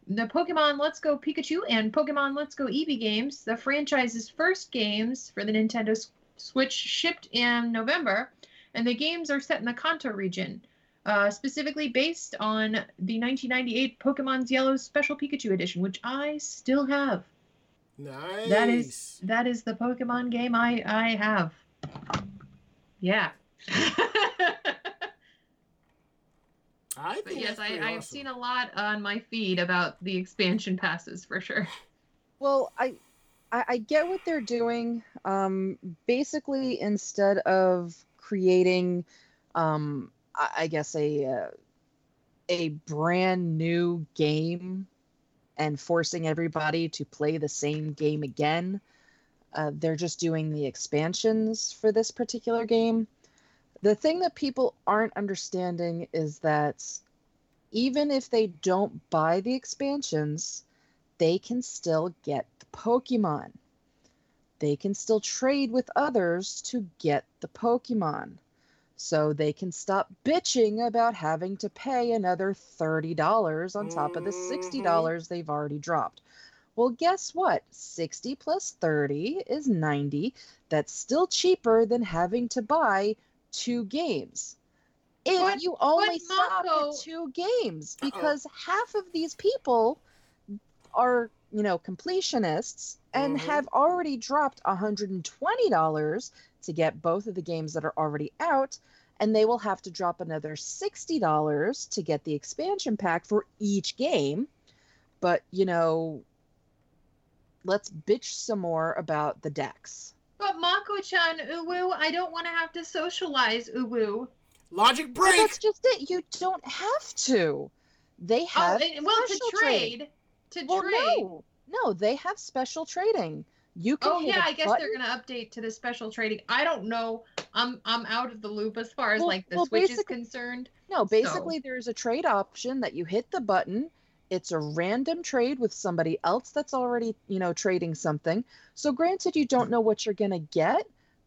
The Pokemon Let's Go Pikachu and Pokemon Let's Go Eevee games, the franchise's first games for the Nintendo Switch, shipped in November, and the games are set in the Kanto region, uh, specifically based on the 1998 Pokemon's Yellow Special Pikachu Edition, which I still have. Nice. That is that is the Pokemon game I I have. Yeah. *laughs* I but yes, I, pretty I've awesome. seen a lot on my feed about the expansion passes for sure. *laughs* Well, I, I I get what they're doing. Um, basically, instead of creating, um, I, I guess a uh, a brand new game and forcing everybody to play the same game again. Uh, they're just doing the expansions for this particular game. The thing that people aren't understanding is that even if they don't buy the expansions, they can still get the Pokemon. They can still trade with others to get the Pokemon. So they can stop bitching about having to pay another $30 on top of the $60 mm-hmm. they've already dropped. Well, guess what? 60 plus 30 is 90. That's still cheaper than having to buy two games. If But- you only but stop Mako- at two games, Uh-oh. because half of these people are, you know, completionists and Mhm. have already dropped $120 to get both of the games that are already out, and they will have to drop another $60 to get the expansion pack for each game. But, you know, let's bitch some more about the decks. But Mako-chan, Uwu, I don't want to have to socialize, Uwu. Logic But break. that's just it. You don't have to. They Oh, have and- well, to special trading. trade, to Well, trade. no, no, they have special trading. You can. Oh yeah, I guess button. they're gonna update to the special trading. I don't know. I'm I'm out of the loop as far as Well- like the well, Switch is concerned. No, basically, there's a trade option that you hit the button. It's a random trade with somebody else that's already, you know, trading something. So, granted, you don't know what you're going to get,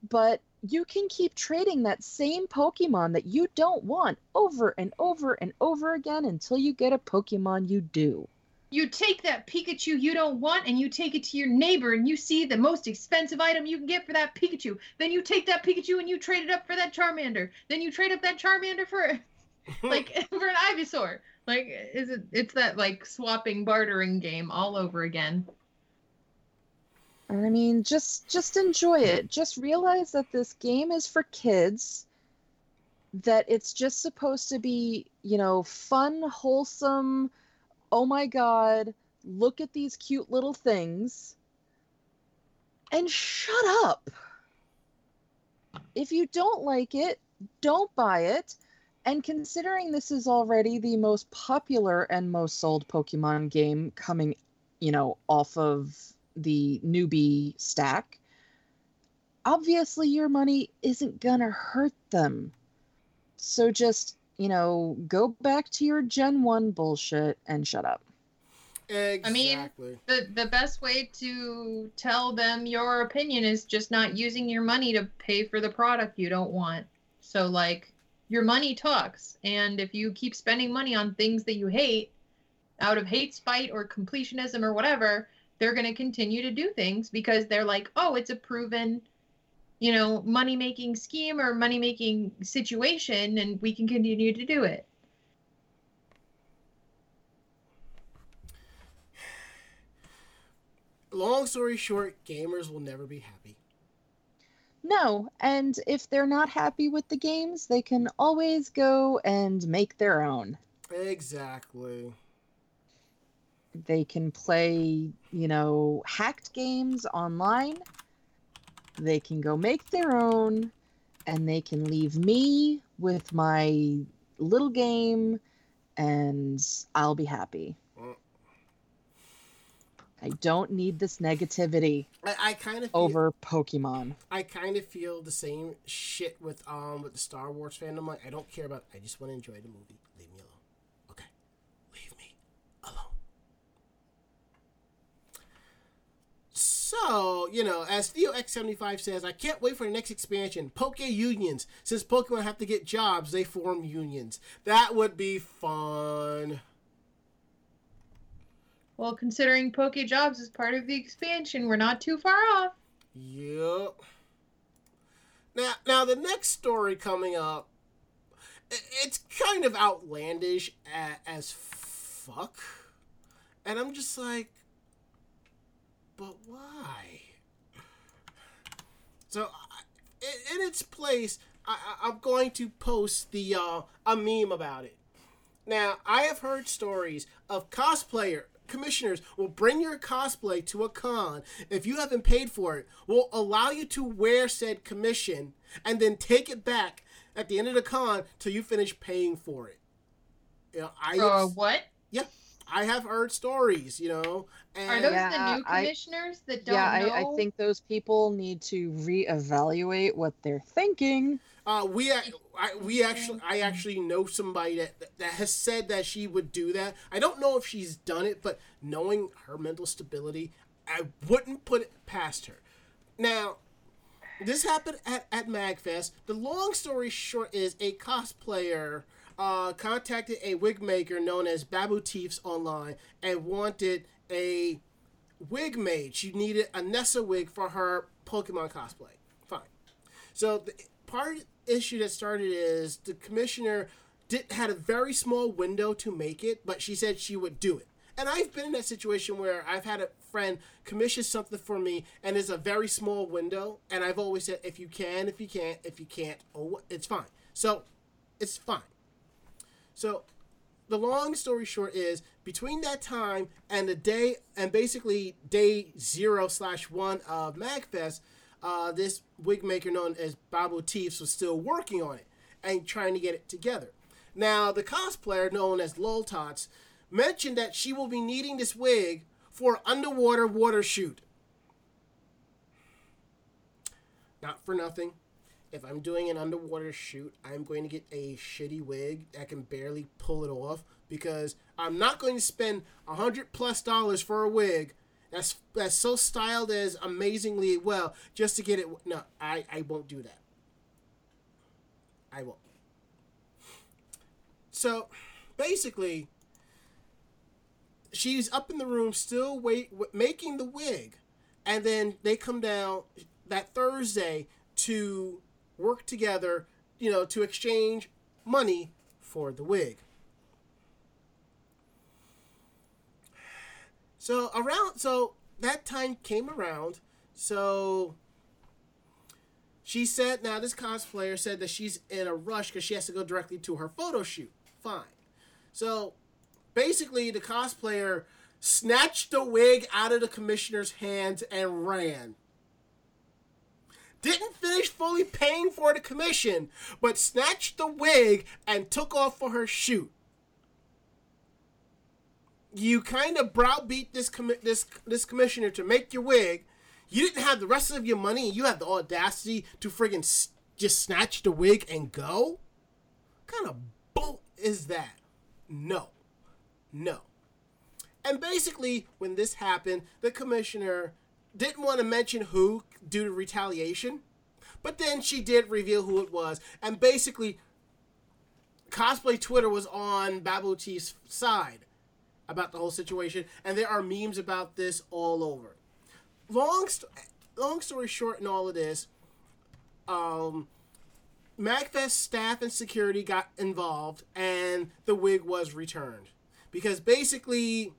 but you can keep trading that same Pokemon that you don't want over and over and over again until you get a Pokemon you do. You take that Pikachu you don't want and you take it to your neighbor and you see the most expensive item you can get for that Pikachu. Then you take that Pikachu and you trade it up for that Charmander. Then you trade up that Charmander for *laughs* like *laughs* for an Ivysaur. Like is it it's that like swapping bartering game all over again. I mean, just just enjoy it. Just realize that this game is for kids. That it's just supposed to be, you know, fun, wholesome. Oh my god, look at these cute little things. And shut up. If you don't like it, don't buy it. And considering this is already the most popular and most sold Pokemon game coming, you know, off of the newbie stack, obviously your money isn't gonna hurt them. So just, you know, go back to your Gen 1 bullshit and shut up. exactly. I mean, the the best way to tell them your opinion is just not using your money to pay for the product you don't want. So like your money talks and if you keep spending money on things that you hate out of hate spite or completionism or whatever, they're going to continue to do things because they're like, "Oh, it's a proven you know, money making scheme or money making situation and we can continue to do it." Long story short, gamers will never be happy. No, and if they're not happy with the games, they can always go and make their own. Exactly. They can play, you know, hacked games online. They can go make their own, and they can leave me with my little game, and I'll be happy. I don't need this negativity I, I kind of over Pokemon. I kind of feel the same shit with um with the Star Wars fandom. Like I don't care about. I just want to enjoy the movie. Leave me alone. Okay, leave me alone. So you know, as Theo X seventy five says, I can't wait for the next expansion. Poke unions. Since Pokemon have to get jobs, they form unions. That would be fun. Well, considering Poke Jobs is part of the expansion, we're not too far off. Yep. Now, now the next story coming up, it's kind of outlandish as fuck, and I'm just like, but why? So, in, its place, I, I'm going to post the uh, a meme about it. Now, I have heard stories of cosplayer commissioners will bring your cosplay to a con if you haven't paid for it. Will allow you to wear said commission and then take it back at the end of the con till you finish paying for it. You know, I Uh, what? yeah, I have heard stories. You know, and Are those Yeah, the new I- commissioners that don't Yeah, I. I think those people need to reevaluate what they're thinking. Uh, we I, we actually I actually know somebody that that has said that she would do that. I don't know if she's done it, but knowing her mental stability, I wouldn't put it past her. Now, this happened at at Magfest. The long story short is a cosplayer uh, contacted a wig maker known as Babu Teefs online and wanted a wig made. She needed a Nessa wig for her Pokemon cosplay. Fine. So the part issue that started is the commissioner did had a very small window to make it, but she said she would do it. And I've been in that situation where I've had a friend commission something for me, and it's a very small window, and I've always said if you can, if you can't, if you can't, oh, it's fine. So, it's fine. So, the long story short is between that time and the day and basically day zero slash one of Magfest, uh, this wig maker known as Babu Teefs was still working on it and trying to get it together. Now, the cosplayer known as Loltots mentioned that she will be needing this wig for underwater water shoot. Not for nothing. If I'm doing an underwater shoot, I'm going to get a shitty wig that can barely pull it off because I'm not going to spend a hundred plus dollars for a wig that's that's so styled as amazingly well just to get it. No, I I won't do that. I won't. So, basically, she's up in the room still wait making the wig, and then they come down that Thursday to work together, you know, to exchange money for the wig. So around so that time came around. So she said now this cosplayer said that she's in a rush because she has to go directly to her photo shoot. Fine. So basically the cosplayer snatched the wig out of the commissioner's hands and ran. Didn't finish fully paying for the commission, but snatched the wig and took off for her shoot you kind of browbeat this commi- this this commissioner to make your wig. You didn't have the rest of your money, you have the audacity to friggin' s- just snatch the wig and go. What kind of bull is that? No, no. And basically, when this happened, the commissioner didn't want to mention who due to retaliation, but then she did reveal who it was, and basically, cosplay Twitter was on Babu T's side about the whole situation, and there are memes about this all over. Long, st- long story short, in all of this, um, MagFest staff and security got involved, and the wig was returned because basically,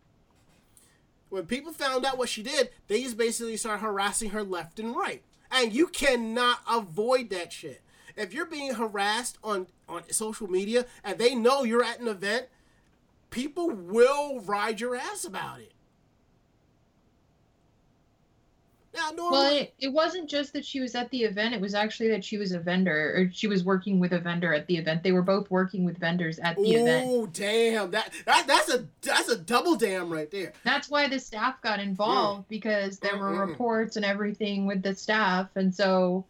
when people found out what she did, they just basically started harassing her left and right, and you cannot avoid that shit. If you're being harassed on on social media and they know you're at an event people will ride your ass about it. Now, normally, Well, it, it wasn't just that she was at the event, it was actually that she was a vendor or she was working with a vendor at the event. They were both working with vendors at the event. oh damn, that, that that's a that's a double damn right there. That's why the staff got involved mm. because there were Mm-mm. reports and everything with the staff. And so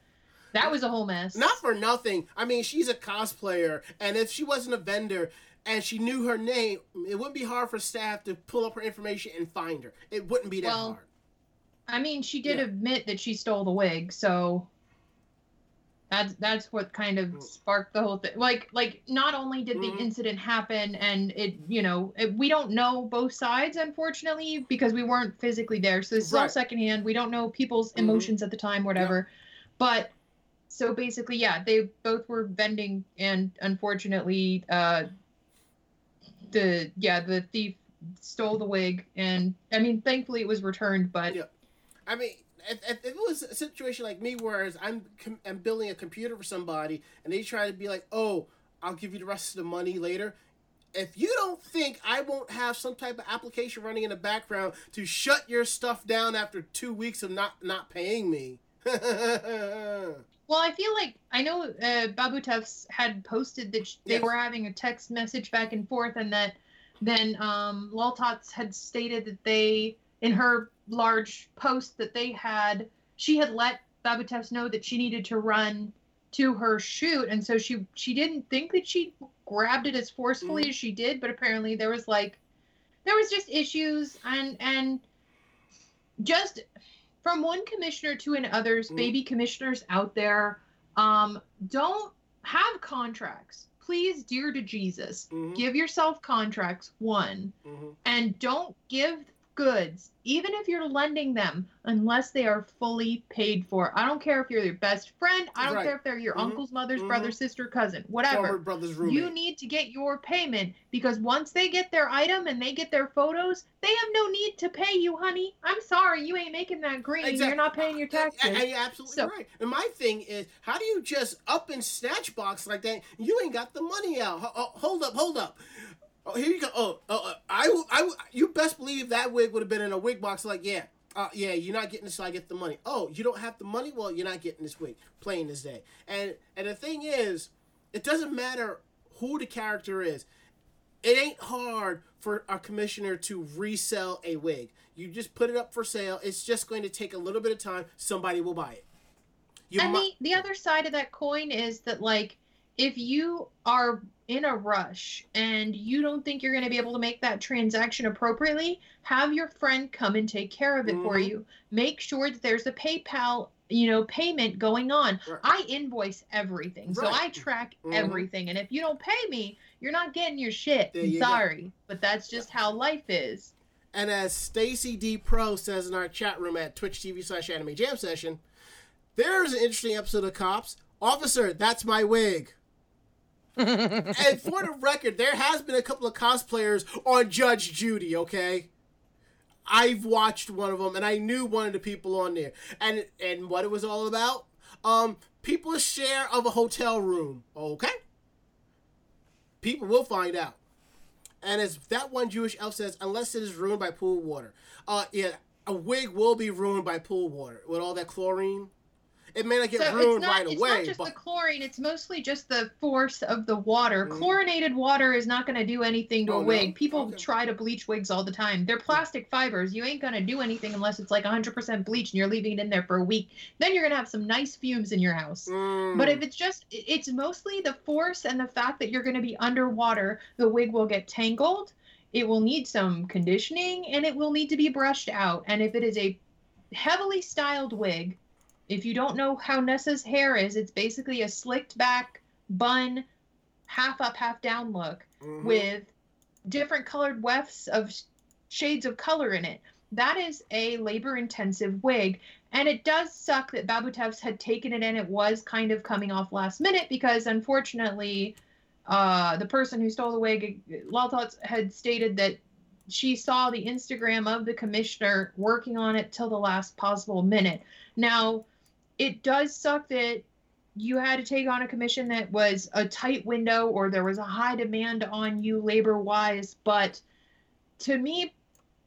that was a whole mess. Not for nothing. I mean, she's a cosplayer, and if she wasn't a vendor and she knew her name, it wouldn't be hard for staff to pull up her information and find her. It wouldn't be that Well, hard. I mean, she did Yeah. admit that she stole the wig, so that's that's what kind of Mm. sparked the whole thing. Like like not only did the incident happen and it, you know, it, we don't know both sides unfortunately because we weren't physically there. So this it's all secondhand. We don't know people's Mhm. emotions at the time whatever. But so basically, yeah, they both were vending and unfortunately uh the yeah, the thief stole the wig and I mean thankfully it was returned, but Yeah. I mean, if, if it was a situation like me, whereas I'm com- I'm building a computer for somebody, and they try to be like, "Oh, I'll give you the rest of the money later," if you don't think I won't have some type of application running in the background to shut your stuff down after two weeks of not not paying me. *laughs* Well, I feel like I know uh, Babu Tufts had posted that sh- they Yes. were having a text message back and forth, and that then um, Loltots had stated that they, in her large post, that they had she had let Babu Tufts know that she needed to run to her shoot, and so she she didn't think that she grabbed it as forcefully Mhm. as she did, but apparently there was like there was just issues and and just from one commissioner to an others Mhm. baby commissioners out there um don't have contracts please dear to jesus Mhm, give yourself contracts one mhm. and don't give goods even if you're lending them unless they are fully paid for i don't care if you're your best friend i don't Right. care if they're your Mhm, uncle's mother's mhm. brother sister cousin whatever brother's roommate. you need to get your payment because once they get their item and they get their photos, they have no need to pay you, honey. I'm sorry, you ain't making that green. Exact- You're not paying your taxes. And, and you're absolutely So- right. And my thing is, how do you just up and snatch box like that? You ain't got the money out. Ho- ho- hold up, hold up. Oh, here you go. Oh, oh uh, I, I, you best believe that wig would have been in a wig box. Like, yeah, uh, yeah, you're not getting this. So I get the money. Oh, you don't have the money. Well, you're not getting this wig. Plain as day. And and the thing is, it doesn't matter who the character is. It ain't hard for a commissioner to resell a wig. You just put it up for sale. It's just going to take a little bit of time. Somebody will buy it. You and mi- the, the other side of that coin is that like if you are in a rush and you don't think you're going to be able to make that transaction appropriately have your friend come and take care of it for Mhm. you make sure that there's a paypal you know payment going on Right. i invoice everything so i track Mhm. everything and if you don't pay me you're not getting your shit There I'm you go. sorry but that's just how life is And as Stacy D Pro says in our chat room at Twitch TV slash Anime Jam Session, there's an interesting episode of Cops. Officer, that's my wig. And for the record, there has been a couple of cosplayers on Judge Judy. Okay, I've watched one of them, and I knew one of the people on there, and and what it was all about. Um, people's share of a hotel room. Okay, people will find out. And as that one Jewish elf says, unless it is ruined by pool water. Uh, yeah, a wig will be ruined by pool water with all that chlorine. It may not get so it's ruined not, right it's away, not just but the chlorine it's mostly just the force of the water. Mhm. chlorinated water is not going to do anything to Oh, a no? wig. People Okay. try to bleach wigs all the time. They're plastic fibers. You ain't going to do anything unless it's like 100% bleach and you're leaving it in there for a week. Then you're going to have some nice fumes in your house. Mm. but if it's just it's mostly the force and the fact that you're going to be underwater the wig will get tangled. It will need some conditioning and it will need to be brushed out. And if it is a heavily styled wig if you don't know how Nessa's hair is it's basically a slicked back bun half up half down look Mhm. with different colored wefts of sh- shades of color in it. That is a labor intensive wig. And it does suck that Babu Tufts had taken it and it was kind of coming off last minute because unfortunately, uh, the person who stole the wig, Loltots, had stated that she saw the Instagram of the commissioner working on it till the last possible minute. Now, it does suck that you had to take on a commission that was a tight window or there was a high demand on you labor wise but to me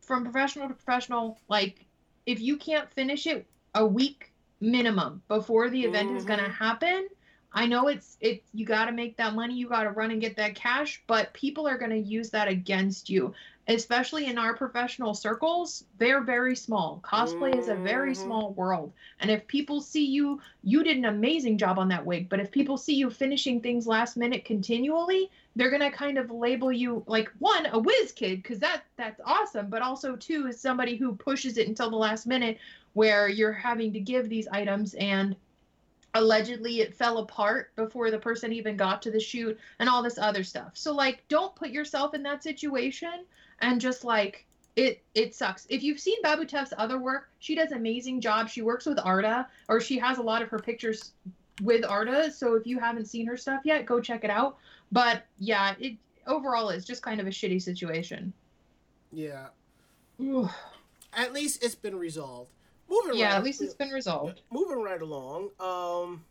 from professional to professional like if you can't finish it a week minimum before the event is going to mm-hmm. happen i know it's it you got to make that money you got to run and get that cash but people are going to use that against you especially in our professional circles they're very small cosplay is a very Mhm. small world and if people see you you did an amazing job on that wig but if people see you finishing things last minute continually they're gonna kind of label you like one a whiz kid because that that's awesome but also two is somebody who pushes it until the last minute where you're having to give these items and allegedly it fell apart before the person even got to the shoot and all this other stuff so like don't put yourself in that situation and just like it it sucks. If you've seen Babu Tuf's other work, she does amazing job. She works with Arda, or she has a lot of her pictures with Arda. So if you haven't seen her stuff yet, go check it out. But yeah, it overall is just kind of a shitty situation. yeah, at least it's been resolved. Moving Yeah, right, at least it's been resolved. moving right along. Um,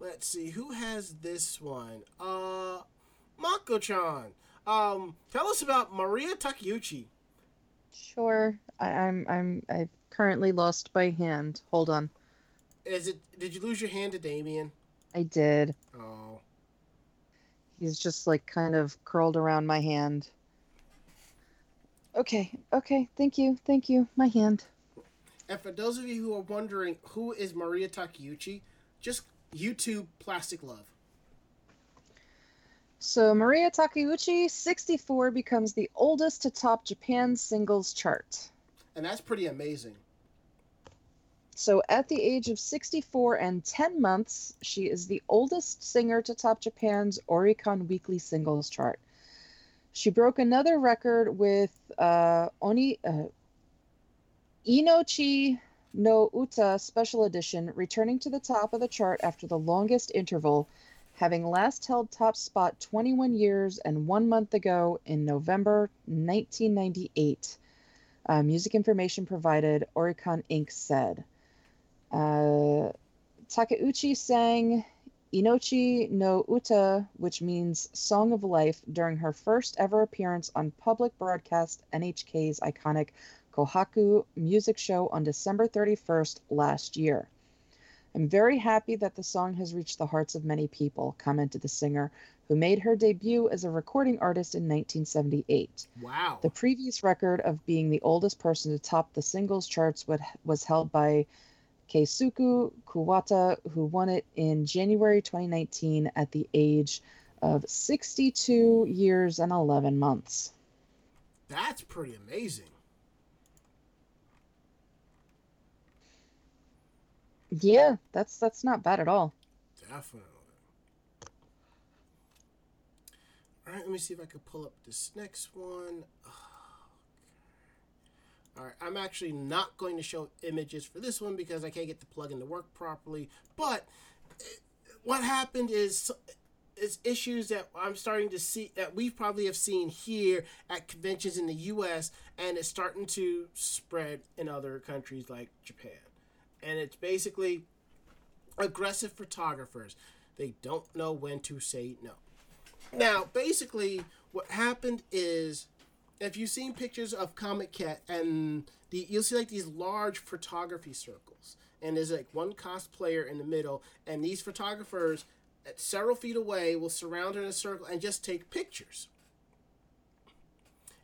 let's see who has this one. Uh, Mako-chan. Um, tell us about Maria Takeuchi. Sure. I, I'm I'm I've currently lost by hand. Hold on. Is it? Did you lose your hand to Damien? I did. Oh, He's just like kind of curled around my hand. Okay, okay, thank you, thank you. My hand. And for those of you who are wondering who is Maria Takeuchi, just YouTube Plastic Love. So Maria Takeuchi, 64, becomes the oldest to top Japan's singles chart. And that's pretty amazing. So at the age of 64 and 10 months, she is the oldest singer to top Japan's Oricon Weekly Singles chart. She broke another record with uh, Oni uh, Inochi no Uta Special Edition, returning to the top of the chart after the longest interval, having last held top spot 21 years and one month ago in November 1998. Uh, music information provided, Oricon Inc. said. Uh, Takeuchi sang Inochi no Uta, which means Song of Life, during her first ever appearance on public broadcast NHK's iconic Kohaku music show on December 31st last year. I'm very happy that the song has reached the hearts of many people, commented the singer, who made her debut as a recording artist in 1978. Wow. The previous record of being the oldest person to top the singles charts was held by Keisuke Kuwata, who won it in January 2019 at the age of 62 years and 11 months. That's pretty amazing. Yeah, that's that's not bad at all. Definitely. All right, let me see if I can pull up this next one. All right, I'm actually not going to show images for this one because I can't get the plugin to work properly. But eh, what happened is is issues that I'm starting to see that we probably have seen here at conventions in the U.S. and it's starting to spread in other countries like Japan. And it's basically aggressive photographers. They don't know when to say no. Now, basically, what happened is if you've seen pictures of Comiket and the you'll see like these large photography circles. And there's like one cosplayer in the middle, and these photographers at several feet away will surround her in a circle and just take pictures.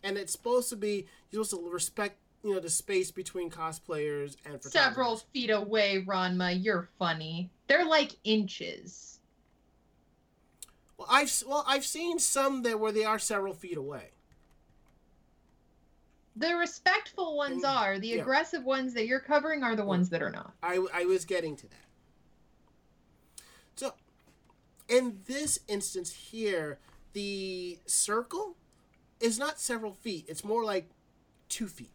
And it's supposed to be you're supposed to respect you know the space between cosplayers and. Several feet away, Ranma. You're funny. They're like inches. Well, I've well I've seen some that where they are several feet away. The respectful ones Mm, are. The yeah. aggressive ones that you're covering are the ones that are not. I, I was getting to that. So, in this instance here, the circle is not several feet. It's more like two feet.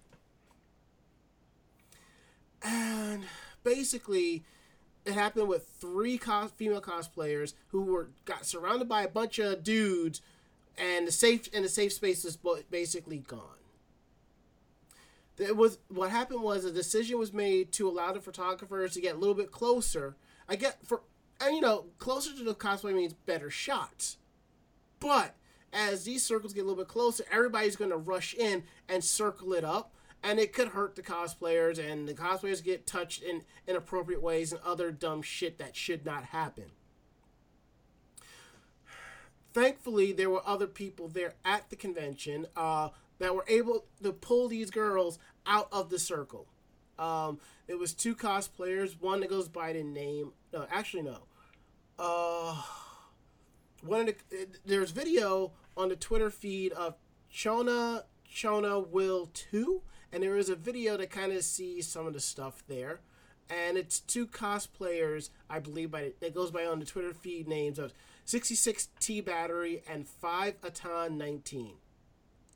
And basically, it happened with three cos- female cosplayers who were got surrounded by a bunch of dudes, and the safe and the safe space was basically gone. There was what happened was a decision was made to allow the photographers to get a little bit closer. I get for and you know closer to the cosplay means better shots, but as these circles get a little bit closer, everybody's going to rush in and circle it up, and it could hurt the cosplayers, and the cosplayers get touched in inappropriate ways and other dumb shit that should not happen. Thankfully, there were other people there at the convention uh, that were able to pull these girls out of the circle. Um, it was two cosplayers, one that goes by the name. No, actually, no. Uh, one of the there's video on the Twitter feed of Chona Chona Will Two, and there is a video that kind of sees some of the stuff there, and it's two cosplayers, I believe, by that goes by on the Twitter feed names of 66 T Battery and 5 Atan 19.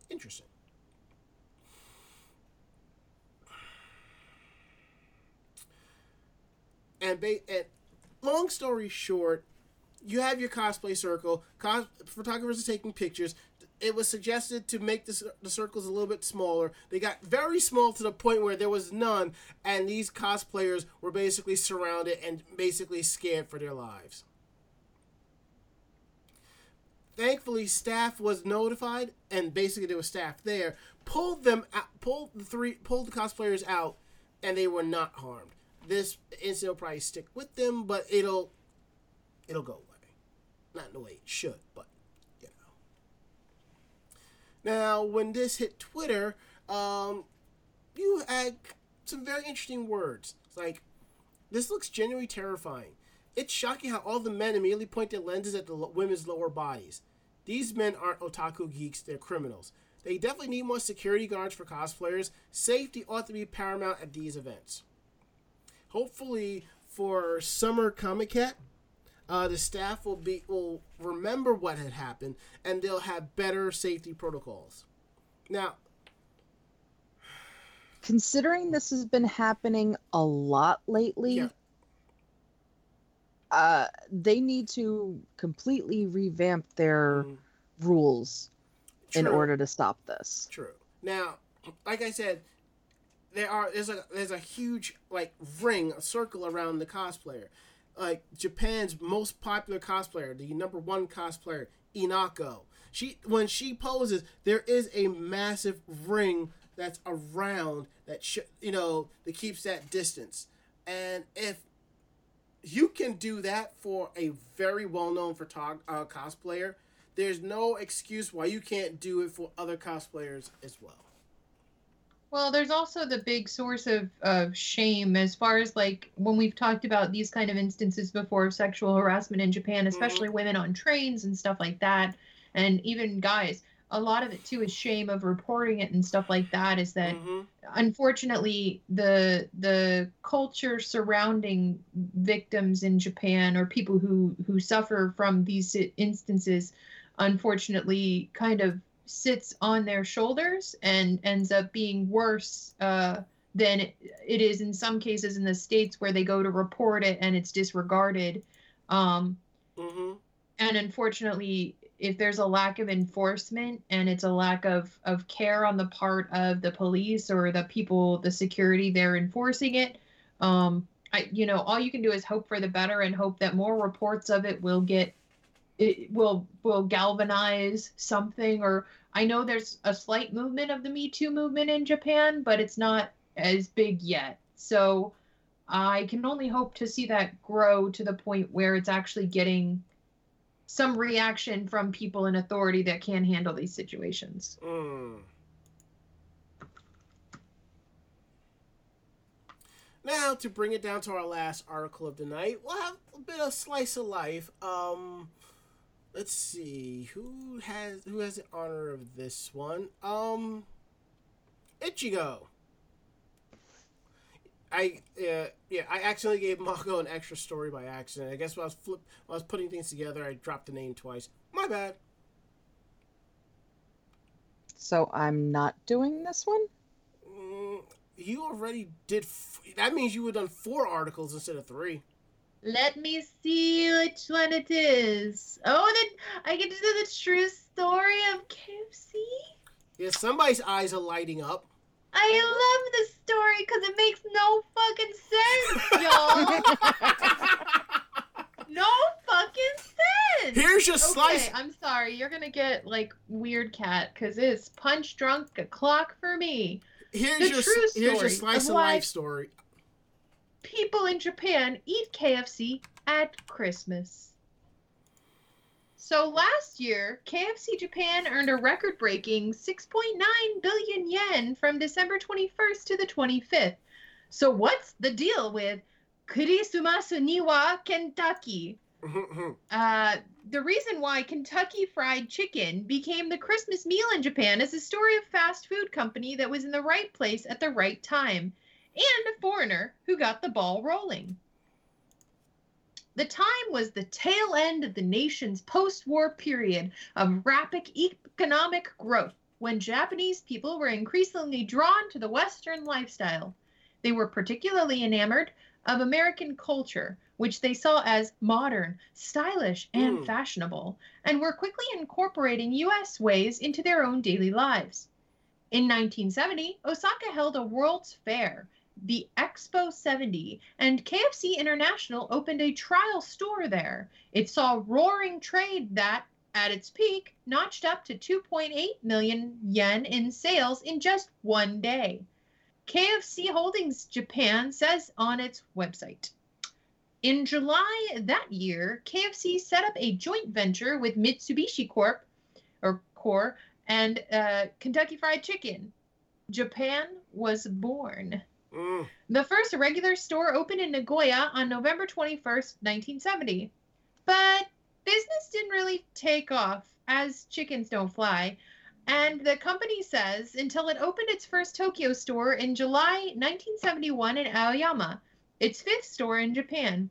Interesting. And, ba- and long story short, you have your cosplay circle. Cos- photographers are taking pictures. It was suggested to make the, the circles a little bit smaller. They got very small to the point where there was none, and these cosplayers were basically surrounded and basically scared for their lives. thankfully, staff was notified, and basically there was staff there. Pulled them, out, pulled the three, pulled the cosplayers out, and they were not harmed. This incident will probably stick with them, but it'll, it'll go away. Not in the way it should, but. Now, when this hit Twitter, um, you had some very interesting words. It's like, this looks genuinely terrifying. It's shocking how all the men immediately point their lenses at the women's lower bodies. These men aren't otaku geeks, they're criminals. They definitely need more security guards for cosplayers. Safety ought to be paramount at these events. Hopefully, for Summer Comic Con, uh, the staff will be will remember what had happened and they'll have better safety protocols. Now, Considering this has been happening a lot lately, Yeah. uh, they need to completely revamp their mm, rules in order to stop this. True. Now, like I said, there are there's a there's a huge like ring, a circle around the cosplayer. Like Japan's most popular cosplayer, the number one cosplayer, Enako. She when she poses, there is a massive ring that's around that sh- you know that keeps that distance. And if you can do that for a very well-known photog- uh, cosplayer, there's no excuse why you can't do it for other cosplayers as well. Well, there's also the big source of, of shame as far as like when we've talked about these kind of instances before of sexual harassment in Japan, especially women on trains and stuff like that, and even guys. A lot of it too is shame of reporting it and stuff like that. Is that Mhm. unfortunately the the culture surrounding victims in Japan or people who who suffer from these instances unfortunately kind of sits on their shoulders and ends up being worse uh, than it, is in some cases in the states where they go to report it and it's disregarded um, Mhm. and unfortunately if there's a lack of enforcement and it's a lack of of care on the part of the police or the people the security they're enforcing it um i you know all you can do is hope for the better and hope that more reports of it will get it will will galvanize something or i know there's a slight movement of the me too movement in japan but it's not as big yet so i can only hope to see that grow to the point where it's actually getting some reaction from people in authority that can handle these situations. Mm. Now, to bring it down to our last article of the night, we'll have a bit of slice of life. Um, let's see who has who has the honor of this one. Um, Ichigo. I uh, yeah, I accidentally gave Mako an extra story by accident. I guess when I was flip, when I was putting things together, I dropped the name twice. My bad. So I'm not doing this one? Mm, you already did. F- that means you would have done four articles instead of three. Let me see which one it is. Oh, then I get to do the true story of KFC. Yeah, somebody's eyes are lighting up. I love this story because it makes no fucking sense, y'all. *laughs* no fucking sense. Here's your Okay, slice. I'm sorry. You're gonna get like weird cat because it's punch drunk o'clock for me. Here's the your true here's your slice of of life story. People in Japan eat KFC at Christmas. So last year, KFC Japan earned a record breaking 6.9 billion yen from December 21st to the 25th. So what's the deal with Kurisumasu Niwa, Kentucky? *laughs* Uh, the reason why Kentucky Fried Chicken became the Christmas meal in Japan is a story of fast food company that was in the right place at the right time, and a foreigner who got the ball rolling. The time was the tail end of the nation's post war period of rapid economic growth when Japanese people were increasingly drawn to the Western lifestyle. They were particularly enamored of American culture, which they saw as modern, stylish, and Mm. fashionable, and were quickly incorporating U.S. ways into their own daily lives. In 1970, Osaka held a World's Fair, the Expo 70, and KFC International opened a trial store there. It saw roaring trade that, at its peak, notched up to 2.8 million yen in sales in just one day. KFC Holdings Japan says on its website. In July that year, KFC set up a joint venture with Mitsubishi Corp or Core and uh, Kentucky Fried Chicken. Japan was born. Mm. The first regular store opened in Nagoya on November 21st, 1970. But business didn't really take off, as chickens don't fly. And the company says until it opened its first Tokyo store in July 1971 in Aoyama, its fifth store in Japan.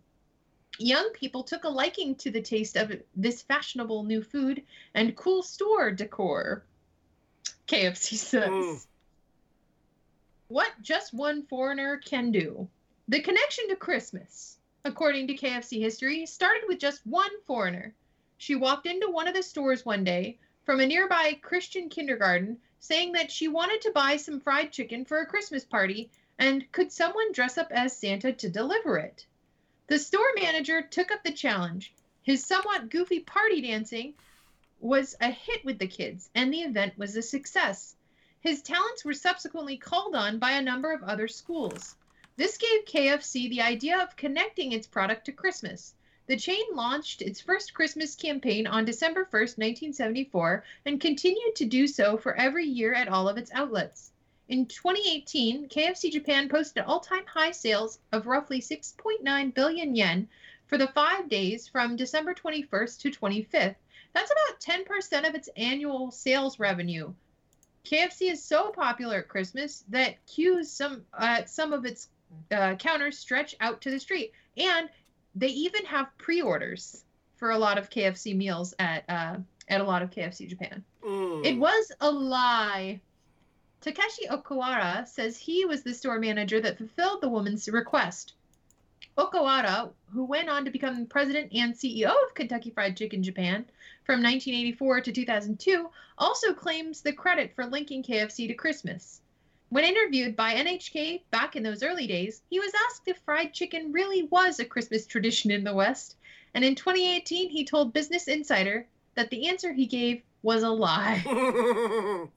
Young people took a liking to the taste of this fashionable new food and cool store decor. KFC says. Mm. What just one foreigner can do. The connection to Christmas, according to KFC history, started with just one foreigner. She walked into one of the stores one day from a nearby Christian kindergarten saying that she wanted to buy some fried chicken for a Christmas party and could someone dress up as Santa to deliver it? The store manager took up the challenge. His somewhat goofy party dancing was a hit with the kids, and the event was a success. His talents were subsequently called on by a number of other schools. This gave KFC the idea of connecting its product to Christmas. The chain launched its first Christmas campaign on December 1st, 1974, and continued to do so for every year at all of its outlets. In 2018, KFC Japan posted all time high sales of roughly 6.9 billion yen for the five days from December 21st to 25th. That's about 10% of its annual sales revenue. KFC is so popular at Christmas that queues some uh, some of its uh, counters stretch out to the street, and they even have pre-orders for a lot of KFC meals at uh, at a lot of KFC Japan. Mm. It was a lie. Takeshi Okawara says he was the store manager that fulfilled the woman's request. Okawara, who went on to become president and CEO of Kentucky Fried Chicken Japan from 1984 to 2002, also claims the credit for linking KFC to Christmas. When interviewed by NHK back in those early days, he was asked if fried chicken really was a Christmas tradition in the West, and in 2018 he told Business Insider that the answer he gave was a lie. *laughs*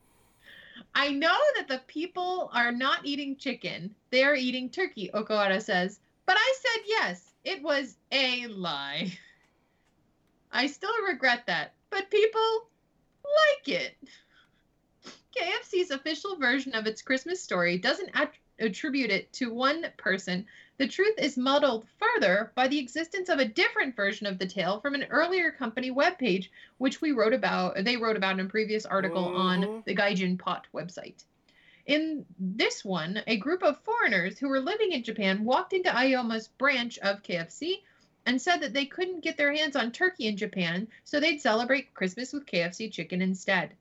I know that the people are not eating chicken. They are eating turkey, Okawara says. But I said yes. It was a lie. I still regret that. But people like it. KFC's official version of its Christmas story doesn't at- attribute it to one person. The truth is muddled further by the existence of a different version of the tale from an earlier company webpage, which we wrote about. They wrote about in a previous article on Mhm. the Gaijin Pot website. In this one, a group of foreigners who were living in Japan walked into Aoyama's branch of KFC and said that they couldn't get their hands on turkey in Japan, so they'd celebrate Christmas with KFC chicken instead.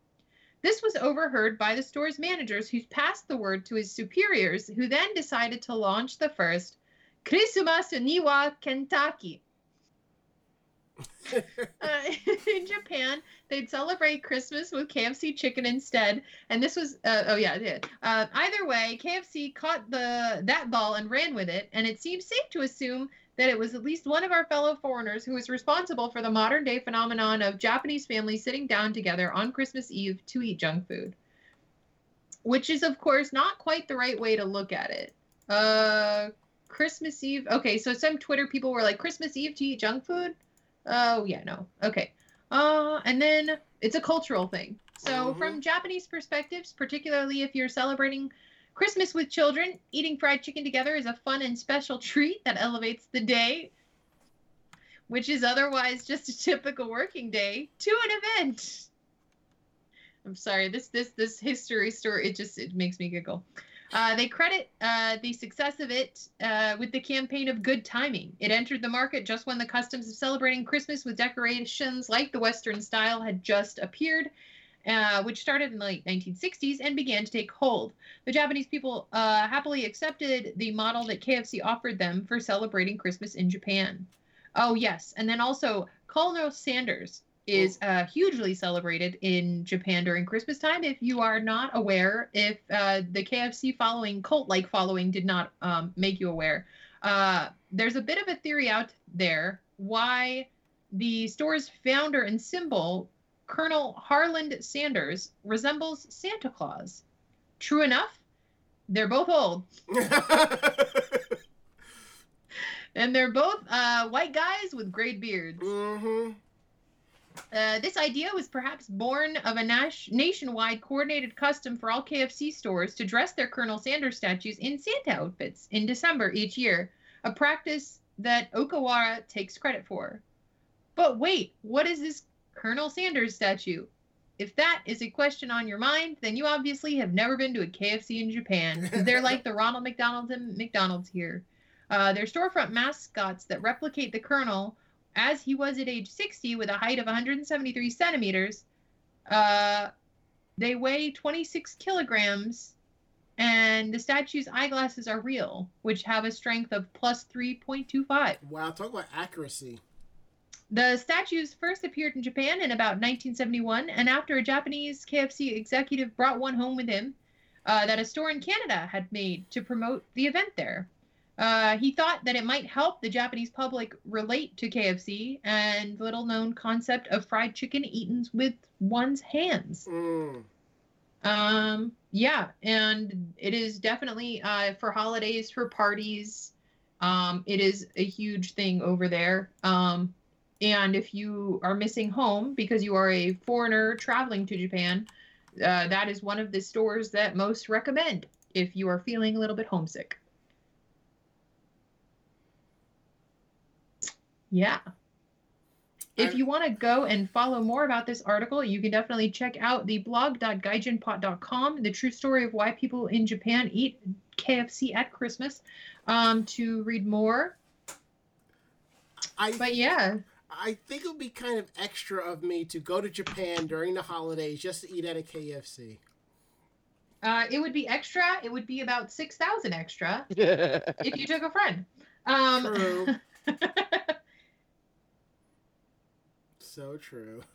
This was overheard by the store's managers, who passed the word to his superiors, who then decided to launch the first Christmas Niwa Kentucky. *laughs* Uh, *laughs* in Japan, they'd celebrate Christmas with KFC chicken instead, and this was uh, oh yeah, yeah. Uh, either way, KFC caught the that ball and ran with it, and it seems safe to assume that it was at least one of our fellow foreigners who was responsible for the modern day phenomenon of Japanese families sitting down together on Christmas Eve to eat junk food, which is of course not quite the right way to look at it. Uh, Christmas Eve. Okay, so some Twitter people were like, Christmas Eve to eat junk food. Oh yeah, no. Okay. Uh, and then it's a cultural thing. So Mhm. from Japanese perspectives, particularly if you're celebrating Christmas with children, eating fried chicken together is a fun and special *laughs* treat that elevates the day, which is otherwise just a typical working day, to an event. I'm sorry, this this this history story it just it makes me giggle. Uh, they credit uh, the success of it uh, with the campaign of good timing. It entered the market just when the customs of celebrating Christmas with decorations like the Western style had just appeared, uh, which started in the late 1960s and began to take hold. The Japanese people uh, happily accepted the model that KFC offered them for celebrating Christmas in Japan. Oh, yes. And then also, Colonel Sanders is uh, hugely celebrated in Japan during Christmas time. If you are not aware, if uh, the KFC following, cult like following, did not um, make you aware, uh, there's a bit of a theory out there why the store's founder and symbol, Colonel Harland Sanders, resembles Santa Claus. True enough, they're both old, *laughs* and they're both uh, white guys with gray beards. mm-hmm. Uh, this idea was perhaps born of a nas- nationwide coordinated custom for all KFC stores to dress their Colonel Sanders statues in Santa outfits in December each year, a practice that Okawara takes credit for. But wait, what is this Colonel Sanders statue? If that is a question on your mind, then you obviously have never been to a KFC in Japan. *laughs* They're like the Ronald McDonald's and McDonald's here. Uh, they're storefront mascots that replicate the Colonel as he was at age 60 with a height of 173 centimeters. Uh, they weigh 26 kilograms, and the statue's eyeglasses are real, which have a strength of plus 3.25. Wow, talk about accuracy. The statues first appeared in Japan in about 1971, and after a Japanese KFC executive brought one home with him uh, that a store in Canada had made to promote the event there. Uh, he thought that it might help the Japanese public relate to KFC and little known concept of fried chicken eaten with one's hands. Mm. Um, yeah, and it is definitely uh, for holidays, for parties. Um, it is a huge thing over there. Um, and if you are missing home because you are a foreigner traveling to Japan, uh, that is one of the stores that most recommend if you are feeling a little bit homesick. Yeah. If you want to go and follow more about this article, you can definitely check out the blog.gaijinpot.com, the true story of why people in Japan eat KFC at Christmas, um, to read more. I But yeah, I think it would be kind of extra of me to go to Japan during the holidays just to eat at a KFC. uh, it would be extra. It would be about 6,000 extra *laughs* if you took a friend. Um, True. *laughs* so true. *laughs*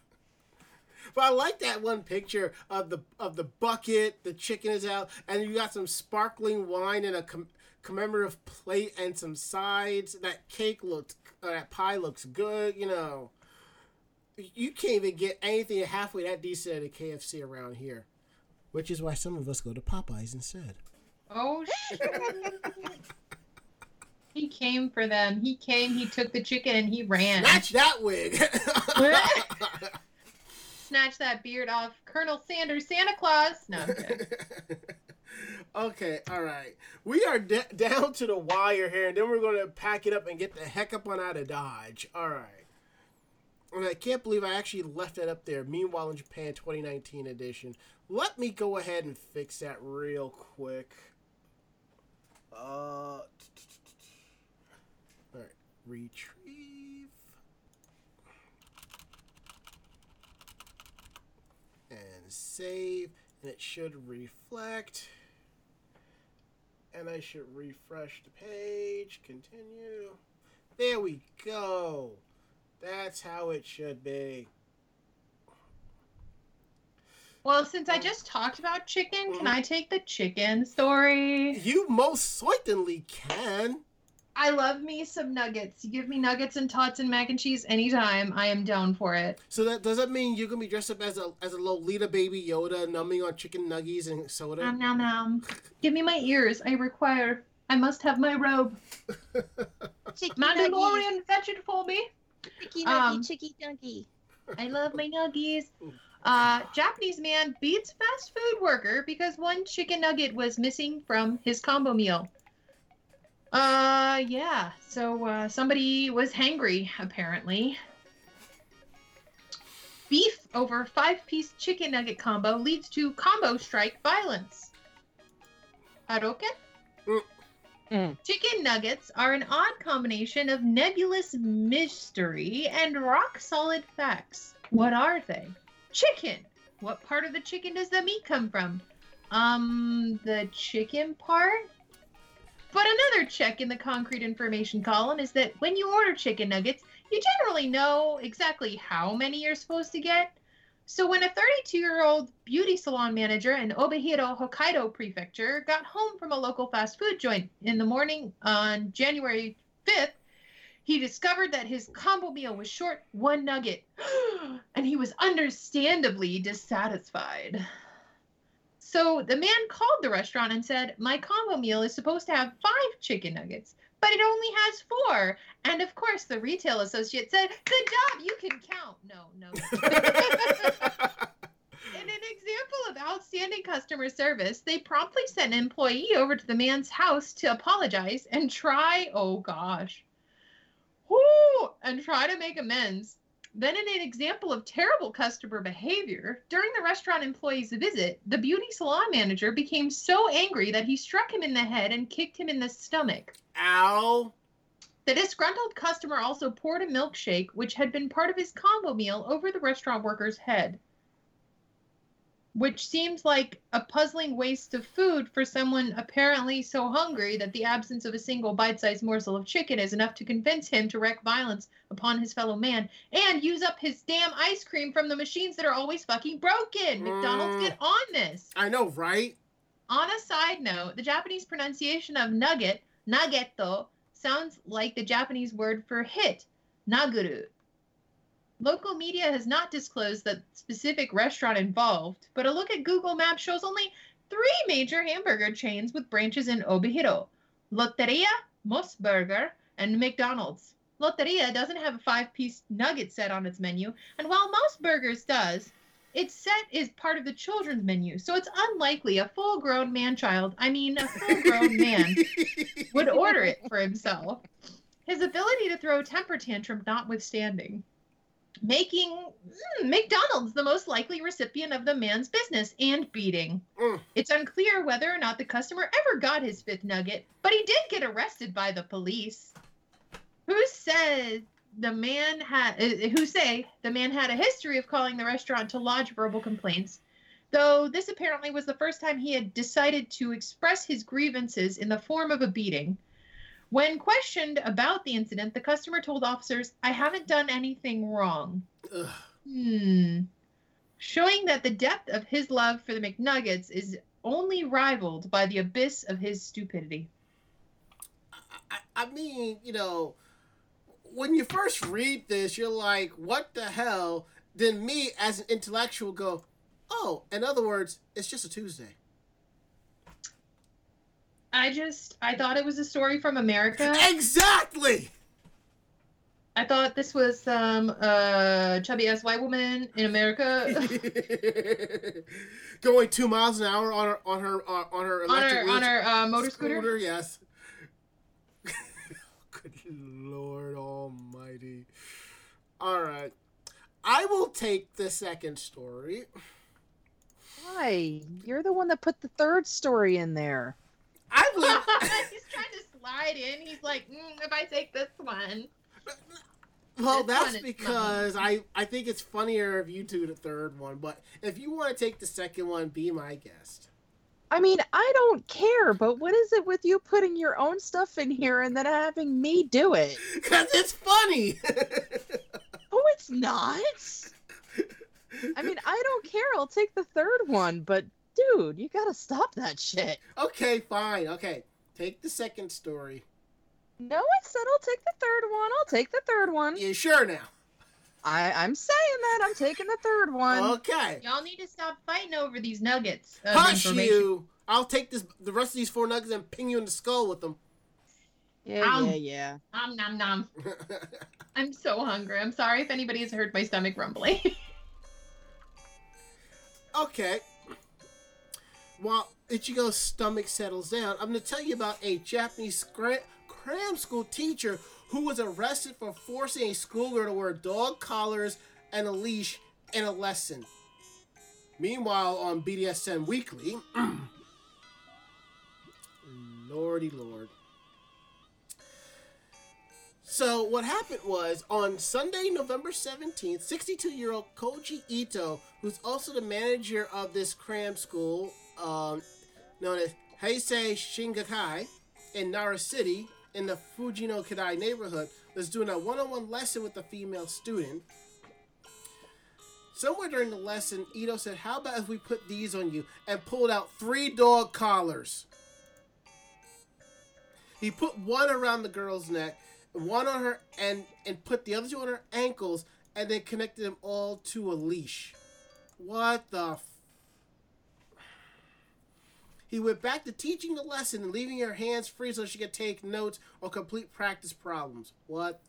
But I like that one picture of the of the bucket. The chicken is out, and you got some sparkling wine and a com- commemorative plate and some sides. That cake looks, uh, that pie looks good. You know, you can't even get anything halfway that decent at a KFC around here, which is why some of us go to Popeyes instead. oh, shit. *laughs* *laughs* he came for them. He came, he took the chicken, and he ran. Snatch that wig. *laughs* Snatch that beard off Colonel Sanders, Santa Claus. No, I'm *laughs* okay, all right. We are d- down to the wire here, and then we're going to pack it up and get the heck up on out of Dodge. All right. And I can't believe I actually left that up there. Meanwhile, in Japan 2019 edition. Let me go ahead and fix that real quick. Uh, retrieve. and save and it should reflect. And I should refresh the page continue. There we go. That's how it should be. Well, since I mm. just talked about chicken, can mm-hmm. I take the chicken story? you most certainly can I love me some nuggets. You give me nuggets and tots and mac and cheese anytime. I am down for it. so that does that mean you're gonna be dressed up as a as a Lolita baby Yoda numbing on chicken nuggies and soda Nom nom nom. Give me my ears. I require. I must have my robe. *laughs* Chicky nuggies. Mandalorian, fetch it for me. Chicky nuggy, Um, chicky nuggy. I love my nuggies. Uh, Japanese man beats fast food worker because one chicken nugget was missing from his combo meal. Uh, yeah. So uh, somebody was hangry apparently. Beef over five-piece chicken nugget combo leads to combo strike violence. Haroken? Mm. Mm. Chicken nuggets are an odd combination of nebulous mystery and rock solid facts. What are they? Chicken. What part of the chicken does the meat come from? Um, the chicken part? But another check in the concrete information column is that when you order chicken nuggets, you generally know exactly how many you're supposed to get. So when a 32 year old beauty salon manager in Obihiro, Hokkaido Prefecture got home from a local fast food joint in the morning on January 5th, he discovered that his combo meal was short one nugget, *gasps* and he was understandably dissatisfied. So the man called the restaurant and said, My combo meal is supposed to have five chicken nuggets, but it only has four. And of course, the retail associate said, Good job, you can count. No, no. *laughs* In an example of outstanding customer service, they promptly sent an employee over to the man's house to apologize and try, oh gosh, whoo, and try to make amends. Then, in an example of terrible customer behavior, during the restaurant employee's visit, the beauty salon manager became so angry that he struck him in the head and kicked him in the stomach. Ow. The disgruntled customer also poured a milkshake, which had been part of his combo meal, over the restaurant worker's head. Which seems like a puzzling waste of food for someone apparently so hungry that the absence of a single bite sized morsel of chicken is enough to convince him to wreak violence upon his fellow man and use up his damn ice cream from the machines that are always fucking broken. McDonald's, mm. get on this. I know, right? On a side note, the Japanese pronunciation of nugget, nageto, sounds like the Japanese word for hit, naguru. Local media has not disclosed the specific restaurant involved, but a look at Google Maps shows only three major hamburger chains with branches in Obihiro Lotteria, MOS Burger, and McDonald's. Lotteria doesn't have a five piece nugget set on its menu, and while MOS Burgers does, its set is part of the children's menu, so it's unlikely a full grown man child, I mean, a full grown man, would order it for himself. His ability to throw a temper tantrum notwithstanding, making mm, McDonald's the most likely recipient of the man's business and beating. Mm. It's unclear whether or not the customer ever got his fifth nugget, but he did get arrested by the police. Who said the man had uh, who say the man had a history of calling the restaurant to lodge verbal complaints though this apparently was the first time he had decided to express his grievances in the form of a beating when questioned about the incident the customer told officers i haven't done anything wrong Ugh. hmm showing that the depth of his love for the mcnuggets is only rivaled by the abyss of his stupidity I, I mean, you know, when you first read this, you're like, what the hell? Then me, as an intellectual, go, oh, in other words, it's just a Tuesday. I just I thought it was a story from America. Exactly! I thought this was some uh chubby ass white woman in America *laughs* Going two miles an hour on her on her uh, on her on electric her on her uh, motor scooter. Yes. *laughs* Good Lord Almighty. All right, I will take the second story. Why? You're the one that put the third story in there. I believe. *laughs* He's trying to slide in. He's like, mm, if I take this one. Well, It's that's fun, it's because I I think it's funnier if you do the third one. But if you want to take the second one, be my guest. I mean, I don't care, but what is it with you putting your own stuff in here and then having me do it? Cause it's funny. *laughs* Oh, it's not. I mean, I don't care. I'll take the third one, but dude, you gotta stop that shit. okay, fine. Okay, take the second story. No, I said I'll take the third one. I'll take the third one. You sure now? I, I'm saying that. I'm taking the third one. Okay. Y'all need to stop fighting over these nuggets. Of Hush information. you! I'll take this the rest of these four nuggets and ping you in the skull with them. Yeah, Um, yeah, yeah. Nom nom nom. *laughs* I'm so hungry. I'm sorry if anybody has heard my stomach rumbling. *laughs* okay. While Ichigo's stomach settles down, I'm going to tell you about a Japanese scra- cram school teacher who was arrested for forcing a schoolgirl to wear dog collars and a leash in a lesson. Meanwhile, on BDSM Weekly, *clears throat* lordy lord. So what happened was on Sunday, November 17th, 62-year-old Koji Ito, who's also the manager of this cram school um, known as Heisei Shingakai in Nara City in the Fujino Kadai neighborhood, was doing a one-on-one lesson with a female student. Somewhere during the lesson, Ito said, How about if we put these on you? and pulled out three dog collars. He put one around the girl's neck one on her and and put the other two on her ankles, and then connected them all to a leash. What the? He went back to teaching the lesson and leaving her hands free so she could take notes or complete practice problems. What?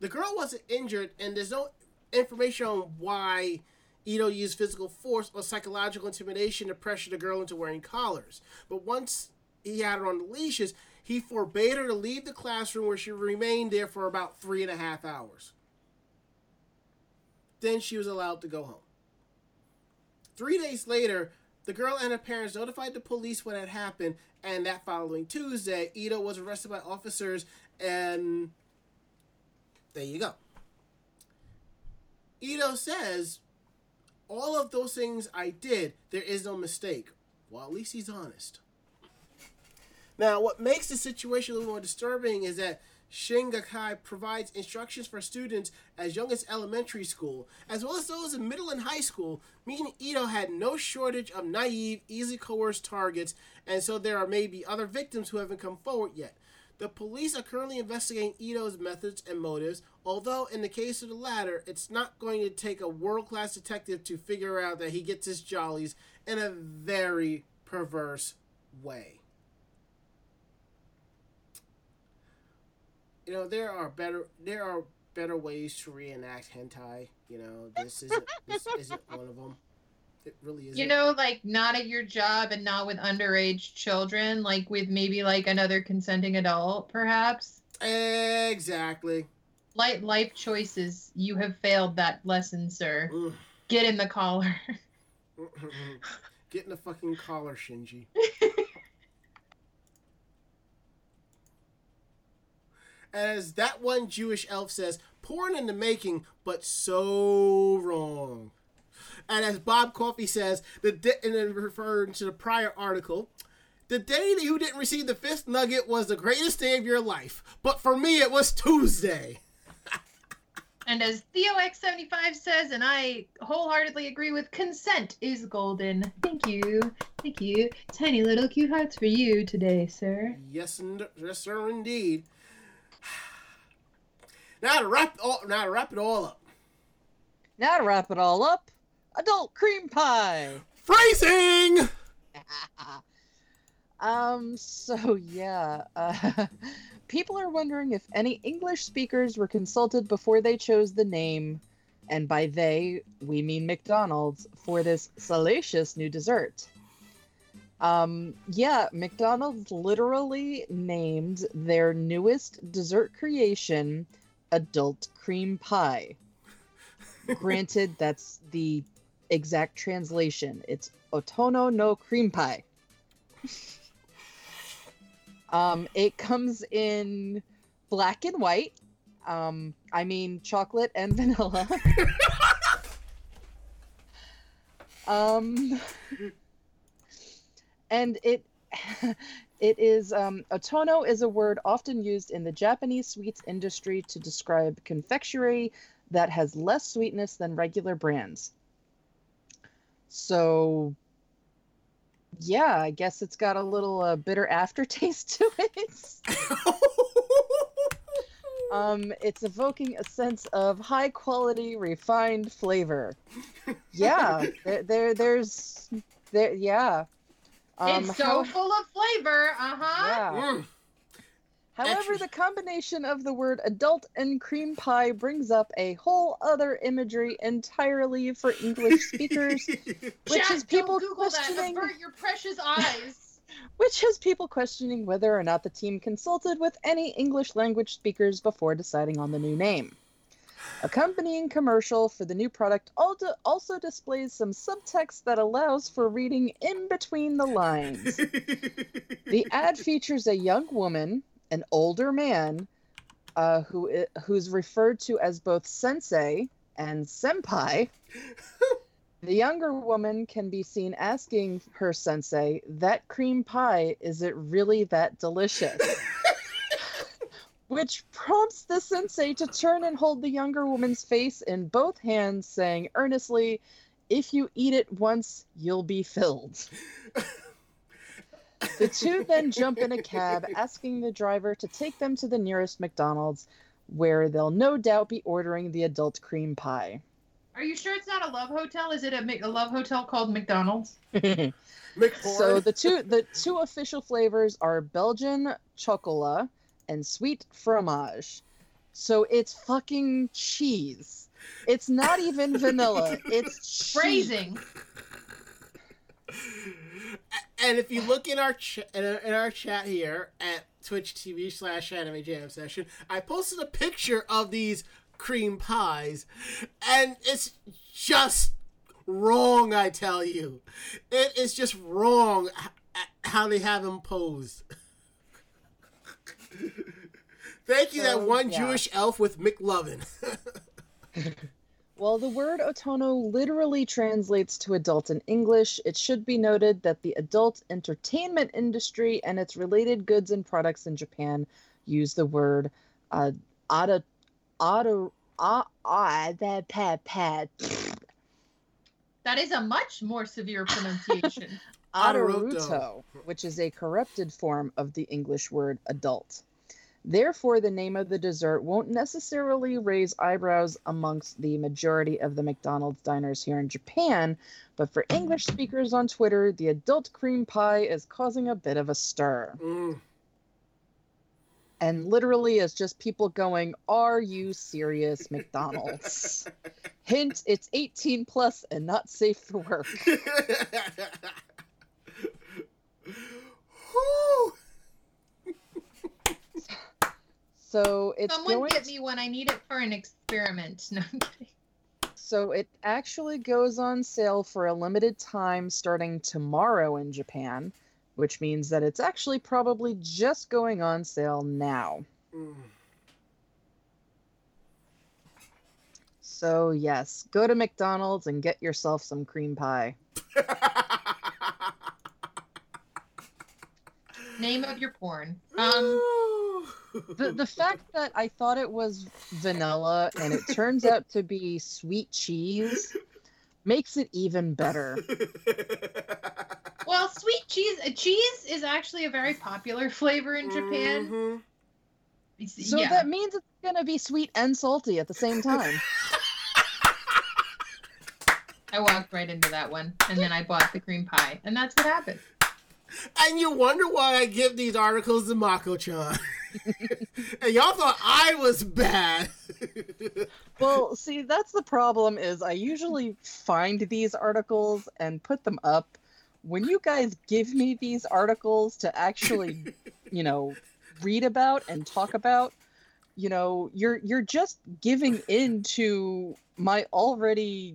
The girl wasn't injured, and there's no information on why Ito used physical force or psychological intimidation to pressure the girl into wearing collars. But once he had her on the leashes, he forbade her to leave the classroom where she remained there for about three and a half hours. Then she was allowed to go home. Three days later, the girl and her parents notified the police what had happened, and that following Tuesday, Ito was arrested by officers, and there you go. Ito says, All of those things I did, there is no mistake. Well, at least he's honest. Now, what makes the situation a little more disturbing is that Shingakai provides instructions for students as young as elementary school, as well as those in middle and high school, meaning Ito had no shortage of naive, easily coerced targets, and so there are maybe other victims who haven't come forward yet. The police are currently investigating Ito's methods and motives, although in the case of the latter, it's not going to take a world class detective to figure out that he gets his jollies in a very perverse way. You know, there are better there are better ways to reenact hentai. You know, this isn't this *laughs* isn't one of them. It really isn't. You know, like not at your job and not with underage children, like with maybe like another consenting adult, perhaps. exactly. Light life choices. You have failed that lesson, sir. Get in the collar. Get in the fucking collar, Shinji. *laughs* As that one Jewish elf says, porn in the making, but so wrong. And as Bob Coffey says, the di- and then referring to the prior article, the day that you didn't receive the fifth nugget was the greatest day of your life. But for me, it was Tuesday. *laughs* And as Theo X75 says, and I wholeheartedly agree with, consent is golden. Thank you. Thank you. Tiny little cute hearts for you today, sir. Yes, and yes, sir, indeed. Now to wrap all, now to wrap it all up. Now to wrap it all up, adult cream pie. Phrasing. *laughs* um. So yeah, uh, *laughs* people are wondering if any English speakers were consulted before they chose the name, and by they we mean McDonald's for this salacious new dessert. Um, yeah, McDonald's literally named their newest dessert creation adult cream pie. Granted, *laughs* that's the exact translation. It's Otono no cream pie. um, it comes in black and white. Um, I mean chocolate and vanilla. *laughs* um, and it it is um, otono is a word often used in the Japanese sweets industry to describe confectionery that has less sweetness than regular brands. So, yeah, I guess it's got a little uh, bitter *laughs* aftertaste to it. um, it's evoking a sense of high quality, refined flavor. Yeah, *laughs* there, there there's there, yeah. Um, it's so how- full of flavor. Uh huh. yeah. Mm. However, Extra- the combination of the word adult and cream pie brings up a whole other imagery entirely for English *laughs* speakers, which Jack, is people don't Google that. questioning Avert your precious eyes. *laughs* which has people questioning whether or not the team consulted with any English language speakers before deciding on the new name. Accompanying commercial for the new product also displays some subtext that allows for reading in between the lines. *laughs* The ad features a young woman, an older man, uh, who who's referred to as both sensei and senpai. The younger woman can be seen asking her sensei, "That cream pie is it really that delicious?" *laughs* Which prompts the sensei to turn and hold the younger woman's face in both hands, saying earnestly, "If you eat it once, you'll be filled." The two then jump in a cab, asking the driver to take them to the nearest McDonald's, where they'll no doubt be ordering the adult cream pie. Are you sure it's not a love hotel? Is it a, a love hotel called McDonald's? *laughs* So the two the two official flavors are Belgian chocolat and sweet fromage. So it's fucking cheese. It's not even *laughs* vanilla. It's cheese. Phrasing. and if you look in our ch- in, our, in our chat here at Twitch TV slash Anime Jam Session, I posted a picture of these cream pies, and it's just wrong. I tell you, it is just wrong h- h- how they have them posed. *laughs* Thank you, that one yeah. Jewish elf with McLovin. *laughs* While the word otono literally translates to adult in English, it should be noted that the adult entertainment industry and its related goods and products in Japan use the word uh, ada, ada, that pat, pat, That is a much more severe pronunciation. *laughs* Adaruto, which is a corrupted form of the English word adult. Therefore, the name of the dessert won't necessarily raise eyebrows amongst the majority of the McDonald's diners here in Japan, but for English speakers on Twitter, the adult cream pie is causing a bit of a stir. Mm. And literally, it's just people going, Are you serious, McDonald's? *laughs* Hint, it's 18 plus and not safe for work. *laughs* Whew. So it's Someone going get me one. I need it for an experiment. *laughs* No, I'm kidding. So it actually goes on sale for a limited time starting tomorrow in Japan, which means that it's actually probably just going on sale now. Mm. So yes, go to McDonald's and get yourself some cream pie. *laughs* Name of your porn. Um, *gasps* *laughs* The the fact that I thought it was vanilla and it turns out to be sweet cheese makes it even better. well, sweet cheese. uh, Cheese is actually a very popular flavor in Japan. Mhm. So yeah. that means it's gonna be sweet and salty at the same time. I walked right into that one, and then I bought the cream pie, and that's what happened. And you wonder why I give these articles to Mako-chan. *laughs* *laughs* and y'all thought I was bad. *laughs* Well, see, that's the problem is I usually find these articles and put them up. When you guys give me these articles to actually, you know, read about and talk about, you know, you're you're just giving in to my already,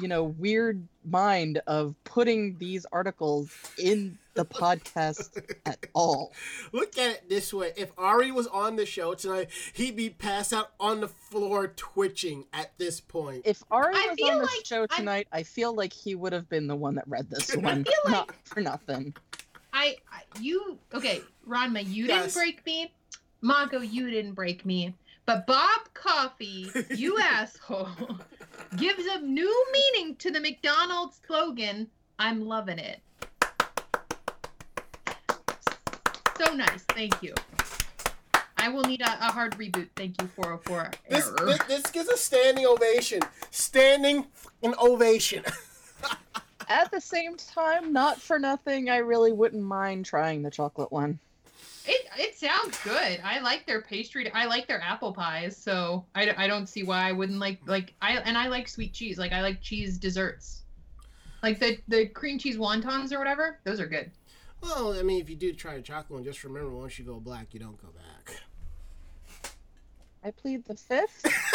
you know, weird mind of putting these articles in the podcast at all. *laughs* Look at it this way. If Ari was on the show tonight, he'd be passed out on the floor twitching at this point. If Ari I was on the like show tonight, I feel like he would have been the one that read this *laughs* one. feel like- Not for nothing. I, I you okay, Ranma, you Yes. didn't break me. Mako, you didn't break me. But Bob Coffee, *laughs* you asshole, gives a new meaning to the McDonald's slogan, I'm loving it. So nice, thank you. I will need a, a hard reboot. Thank you, 404 This, error. this, this gets a standing ovation. Standing an ovation. *laughs* At the same time, not for nothing, I really wouldn't mind trying the chocolate one. It it sounds good. I like their pastry. I like their apple pies. So I, I don't see why I wouldn't like like I and I like sweet cheese. Like I like cheese desserts. Like the the cream cheese wontons or whatever. Those are good. well, I mean, if you do try a chocolate one, just remember once you go black, you don't go back. I plead the fifth. *laughs*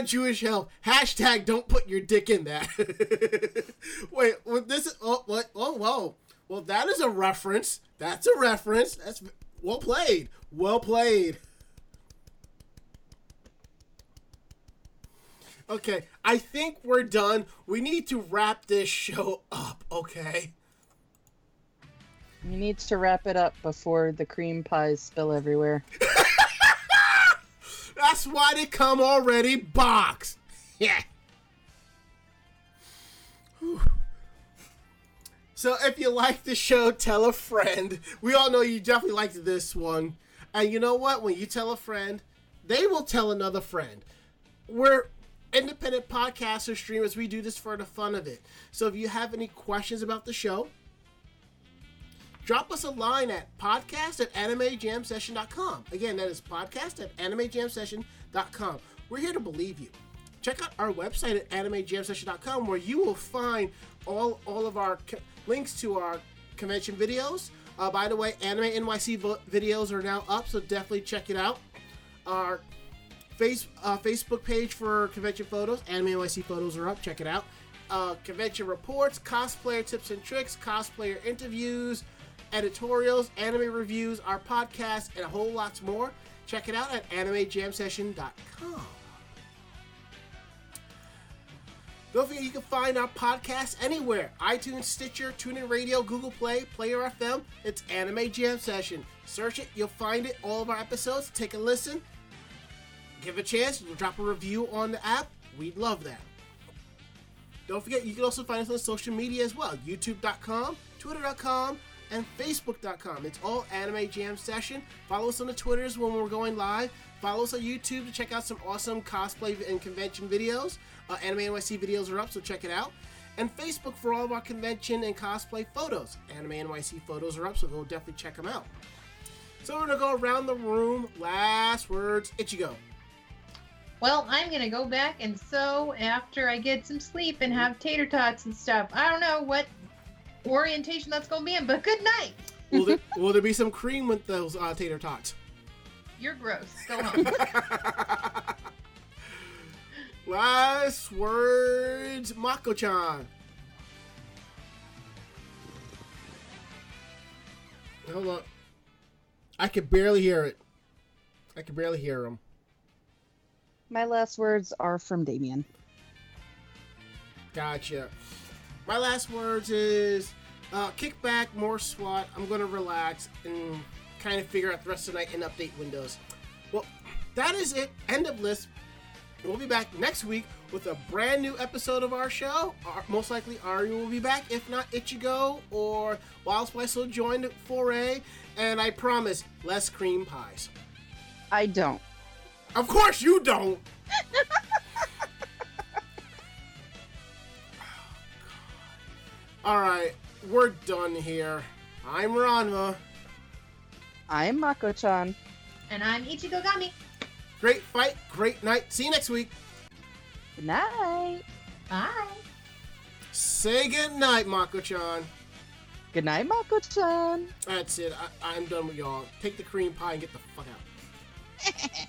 Jewish help. Hashtag don't put your dick in that. *laughs* Wait, well, this is oh what oh whoa. Well that is a reference. That's a reference. That's well played. Well played. Okay, I think we're done. We need to wrap this show up, okay? You need to wrap it up before the cream pies spill everywhere. *laughs* That's why they come already boxed. Yeah. So if you like the show, tell a friend. We all know you definitely liked this one. And you know what? When you tell a friend, they will tell another friend. We're independent podcasters, streamers. We do this for the fun of it. So if you have any questions about the show, drop us a line at podcast at animejamsession.com. Again, that is podcast at animejamsession.com. We're here to believe you. Check out our website at animejamsession.com where you will find all, all of our co- links to our convention videos. Uh, by the way, Anime NYC vo- videos are now up, so definitely check it out. Our face, uh, Facebook page for convention photos, Anime NYC photos are up, check it out. Uh, convention reports, cosplayer tips and tricks, cosplayer interviews, editorials, anime reviews, our podcast, and a whole lot more. Check it out at animejamsession.com. Don't forget you can find our podcast anywhere iTunes, Stitcher, TuneIn Radio, Google Play, Player FM. It's Anime Jam Session. Search it, you'll find it, all of our episodes. Take a listen, give a chance, you'll drop a review on the app. We'd love that. Don't forget, you can also find us on social media as well youtube.com, twitter.com, and facebook.com. It's all Anime Jam Session. Follow us on the Twitters when we're going live. Follow us on YouTube to check out some awesome cosplay and convention videos. Uh, Anime NYC videos are up, so check it out. And Facebook for all of our convention and cosplay photos. Anime NYC photos are up, so go definitely check them out. So we're gonna go around the room. Last words, Ichigo. Well, I'm gonna go back and sew after I get some sleep and have tater tots and stuff. I don't know what orientation that's gonna be in, but good night. Will there, *laughs* will there be some cream with those uh, tater tots? You're gross. Go *laughs* home. Last words, Mako-chan. Hold on. I could barely hear it. I could barely hear him. My last words are from Damien. Gotcha. My last words is uh, kick back, more SWAT. I'm going to relax and kind of figure out the rest of the night and update Windows. Well, that is it. End of list. We'll be back next week with a brand new episode of our show. Ar- Most likely Ari will be back. If not, Ichigo or Wild Spice will join foray. And I promise, less cream pies. I don't. Of course you don't. *laughs* All right, we're done here. I'm Ranma. I'm Mako-chan. and I'm Ichigo Gami. Great fight, great night. See you next week. Good night. Bye. Say good night, Mako-chan. Good night, Mako-chan. That's it. I- I'm done with y'all. Take the cream pie and get the fuck out. *laughs*